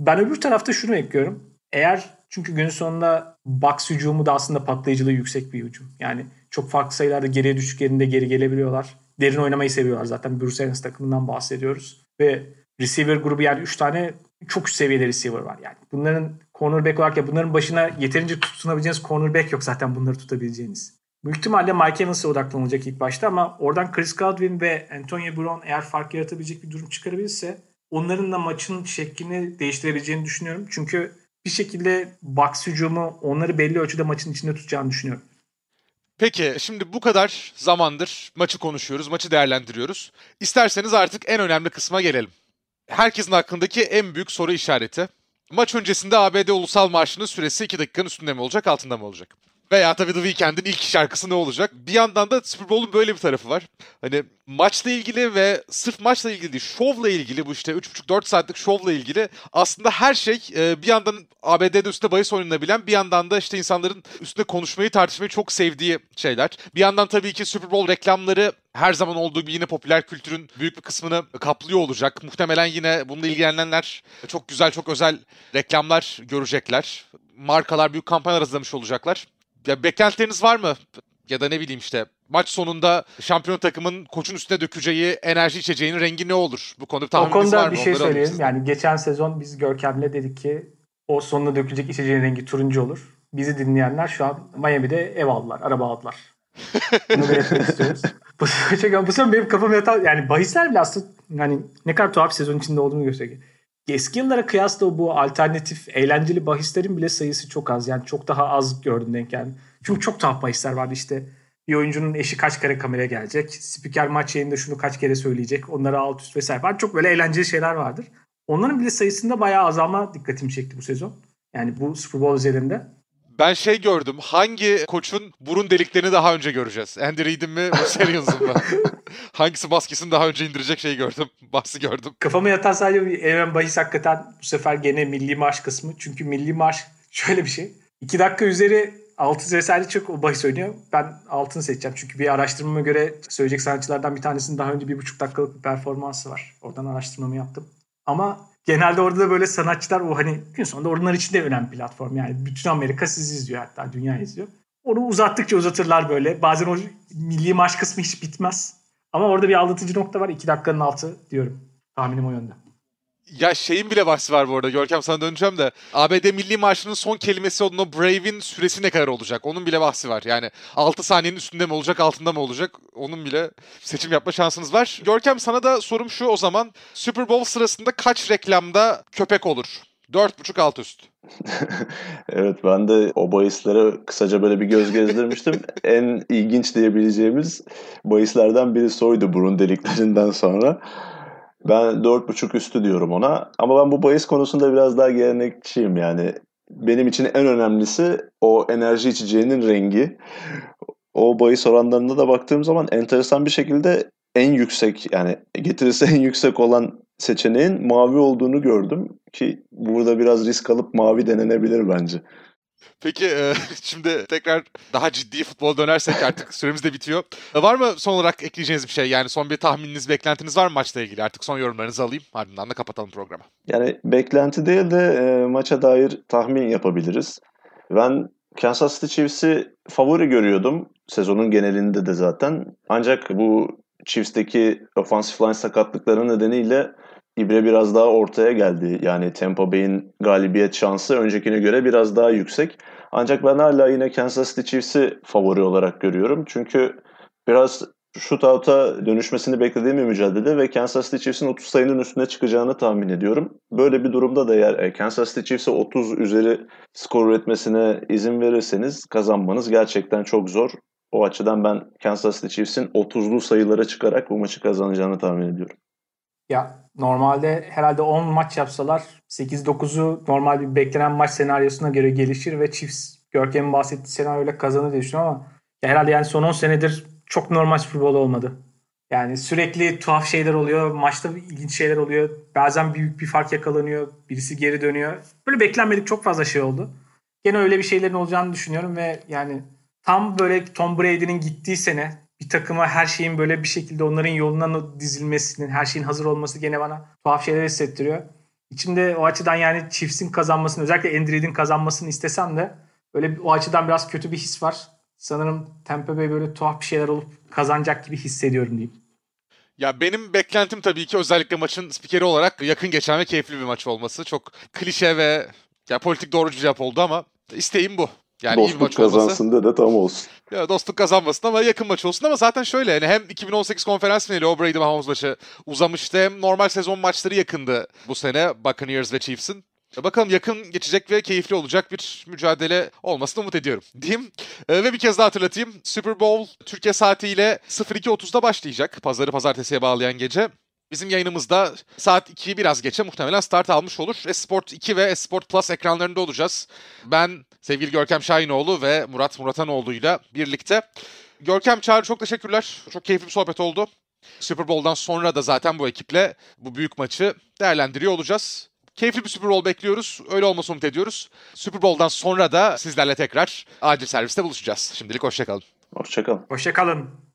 Ben öbür tarafta şunu bekliyorum. Eğer çünkü günün sonunda Bucks hücumu da aslında patlayıcılığı yüksek bir hücum. Yani çok farklı sayılarda geriye düştüklerinde geri gelebiliyorlar. Derin oynamayı seviyorlar zaten. Bruce Arians takımından bahsediyoruz. Ve receiver grubu yani 3 tane çok üst seviyede receiver var. Yani bunların cornerback olarak ya bunların başına yeterince tutunabileceğiniz cornerback yok zaten bunları tutabileceğiniz. Büyük ihtimalle Mike Evans'a odaklanılacak ilk başta ama oradan Chris Godwin ve Antonio Brown eğer fark yaratabilecek bir durum çıkarabilirse onların da maçın şeklini değiştirebileceğini düşünüyorum. Çünkü bir şekilde Bucks hücumu onları belli ölçüde maçın içinde tutacağını düşünüyorum. Peki şimdi bu kadar zamandır maçı konuşuyoruz, maçı değerlendiriyoruz. İsterseniz artık en önemli kısma gelelim. Herkesin hakkındaki en büyük soru işareti. Maç öncesinde ABD Ulusal Marşı'nın süresi 2 dakikanın üstünde mi olacak, altında mı olacak? Veya tabii The Weeknd'in ilk şarkısı ne olacak? Bir yandan da Super Bowl'un böyle bir tarafı var. Hani maçla ilgili ve sırf maçla ilgili değil, şovla ilgili bu işte 3,5-4 saatlik şovla ilgili aslında her şey e, bir yandan ABD'de üstüne bahis oynanabilen bir yandan da işte insanların üstüne konuşmayı tartışmayı çok sevdiği şeyler. Bir yandan tabii ki Super Bowl reklamları her zaman olduğu gibi yine popüler kültürün büyük bir kısmını kaplıyor olacak. Muhtemelen yine bununla ilgilenenler çok güzel, çok özel reklamlar görecekler. Markalar büyük kampanyalar hazırlamış olacaklar. Ya beklentileriniz var mı? Ya da ne bileyim işte maç sonunda şampiyon takımın koçun üstüne dökeceği enerji içeceğinin rengi ne olur? Bu konuda tahmininiz var mı? O konuda bir şey söyleyeyim. Yani geçen sezon biz Görkem'le dedik ki o sonunda dökülecek içeceğin rengi turuncu olur. Bizi dinleyenler şu an Miami'de ev aldılar, araba aldılar. [laughs] Bunu belirtmek istiyoruz. Bu, [laughs] bu sezon benim kafam yatan yani bahisler bile aslında yani ne kadar tuhaf sezon içinde olduğunu gösteriyor. Eski yıllara kıyasla bu alternatif, eğlenceli bahislerin bile sayısı çok az. Yani çok daha az gördüm denk yani. Çünkü çok tuhaf bahisler vardı işte. Bir oyuncunun eşi kaç kere kameraya gelecek. Spiker maç yayında şunu kaç kere söyleyecek. Onları alt üst vesaire falan. Çok böyle eğlenceli şeyler vardır. Onların bile sayısında bayağı azalma dikkatimi çekti bu sezon. Yani bu Super Bowl üzerinde. Ben şey gördüm. Hangi koçun burun deliklerini daha önce göreceğiz? Andy Reid'in mi, Bruce Arians'ın mı? Hangisi maskesini daha önce indirecek şeyi gördüm. [laughs] Bahsi gördüm. Kafama yatan sadece bir evren bahis hakikaten bu sefer gene milli marş kısmı. Çünkü milli marş [laughs] şöyle bir şey. 2 dakika üzeri altın vesaire çok o bahis oynuyor. Ben altını seçeceğim. Çünkü bir araştırmama göre söyleyecek sanatçılardan bir tanesinin daha önce bir buçuk dakikalık bir performansı var. Oradan araştırmamı yaptım. Ama genelde orada da böyle sanatçılar o hani gün sonunda onlar için de önemli platform. Yani bütün Amerika sizi izliyor hatta dünya izliyor. Onu uzattıkça uzatırlar böyle. Bazen o milli maç kısmı hiç bitmez. Ama orada bir aldatıcı nokta var. 2 dakikanın altı diyorum. Tahminim o yönde. Ya şeyin bile bahsi var bu arada. Görkem sana döneceğim de. ABD Milli Marşı'nın son kelimesi olan o Brave'in süresi ne kadar olacak? Onun bile bahsi var. Yani 6 saniyenin üstünde mi olacak, altında mı olacak? Onun bile seçim yapma şansınız var. Görkem sana da sorum şu o zaman. Super Bowl sırasında kaç reklamda köpek olur? 4.5 alt üst. [laughs] evet ben de o bahislere kısaca böyle bir göz gezdirmiştim. [laughs] en ilginç diyebileceğimiz bahislerden biri soydu burun deliklerinden sonra. Ben 4.5 üstü diyorum ona. Ama ben bu bahis konusunda biraz daha gelenekçiyim yani. Benim için en önemlisi o enerji içeceğinin rengi. O bahis oranlarına da baktığım zaman enteresan bir şekilde en yüksek yani getirisi [laughs] en yüksek olan seçeneğin mavi olduğunu gördüm ki burada biraz risk alıp mavi denenebilir bence. Peki e, [laughs] şimdi tekrar daha ciddi futbol dönersek artık süremiz de bitiyor. E, var mı son olarak ekleyeceğiniz bir şey? Yani son bir tahmininiz, beklentiniz var mı maçla ilgili? Artık son yorumlarınızı alayım. Ardından da kapatalım programı. Yani beklenti değil de e, maça dair tahmin yapabiliriz. Ben Kansas City Chiefs'i favori görüyordum. Sezonun genelinde de zaten. Ancak bu Chiefs'teki offensive line sakatlıkları nedeniyle İbre biraz daha ortaya geldi. Yani Tampa Bay'in galibiyet şansı öncekine göre biraz daha yüksek. Ancak ben hala yine Kansas City Chiefs'i favori olarak görüyorum. Çünkü biraz shootout'a dönüşmesini beklediğim bir mücadele ve Kansas City Chiefs'in 30 sayının üstüne çıkacağını tahmin ediyorum. Böyle bir durumda da eğer e, Kansas City Chiefs'e 30 üzeri skor üretmesine izin verirseniz kazanmanız gerçekten çok zor. O açıdan ben Kansas City Chiefs'in 30'lu sayılara çıkarak bu maçı kazanacağını tahmin ediyorum. Ya normalde herhalde 10 maç yapsalar 8-9'u normal bir beklenen maç senaryosuna göre gelişir ve Chiefs Görkem'in bahsettiği senaryoyla kazanır diye düşünüyorum ama herhalde yani son 10 senedir çok normal Super Bowl olmadı. Yani sürekli tuhaf şeyler oluyor. Maçta ilginç şeyler oluyor. Bazen büyük bir fark yakalanıyor. Birisi geri dönüyor. Böyle beklenmedik çok fazla şey oldu. Gene öyle bir şeylerin olacağını düşünüyorum ve yani tam böyle Tom Brady'nin gittiği sene bir takıma her şeyin böyle bir şekilde onların yoluna dizilmesinin, her şeyin hazır olması gene bana tuhaf şeyler hissettiriyor. İçimde o açıdan yani Chiefs'in kazanmasını, özellikle Andrew'in kazanmasını istesem de böyle o açıdan biraz kötü bir his var. Sanırım Tampa Bay böyle tuhaf bir şeyler olup kazanacak gibi hissediyorum diyeyim. Ya benim beklentim tabii ki özellikle maçın spikeri olarak yakın geçen ve keyifli bir maç olması. Çok klişe ve ya politik doğrucu cevap oldu ama isteğim bu. Yani Dostluk maç olması. kazansın da da tam olsun. Ya dostluk kazanmasın ama yakın maç olsun ama zaten şöyle yani hem 2018 konferans finali o Brady Mahomes maçı uzamıştı hem normal sezon maçları yakındı bu sene Buccaneers ve Chiefs'in. Ya Bakalım yakın geçecek ve keyifli olacak bir mücadele olmasını umut ediyorum diyeyim. Ee, ve bir kez daha hatırlatayım. Super Bowl Türkiye saatiyle 02.30'da başlayacak. Pazarı pazartesiye bağlayan gece. Bizim yayınımızda saat 2'yi biraz geçe muhtemelen start almış olur. Esport 2 ve Esport Plus ekranlarında olacağız. Ben sevgili Görkem Şahinoğlu ve Murat Muratanoğlu'yla birlikte. Görkem Çağrı çok teşekkürler. Çok keyifli bir sohbet oldu. Super Bowl'dan sonra da zaten bu ekiple bu büyük maçı değerlendiriyor olacağız. Keyifli bir Super Bowl bekliyoruz. Öyle olmasını umut ediyoruz. Super Bowl'dan sonra da sizlerle tekrar acil serviste buluşacağız. Şimdilik hoşçakalın. Hoşçakalın. Hoşçakalın.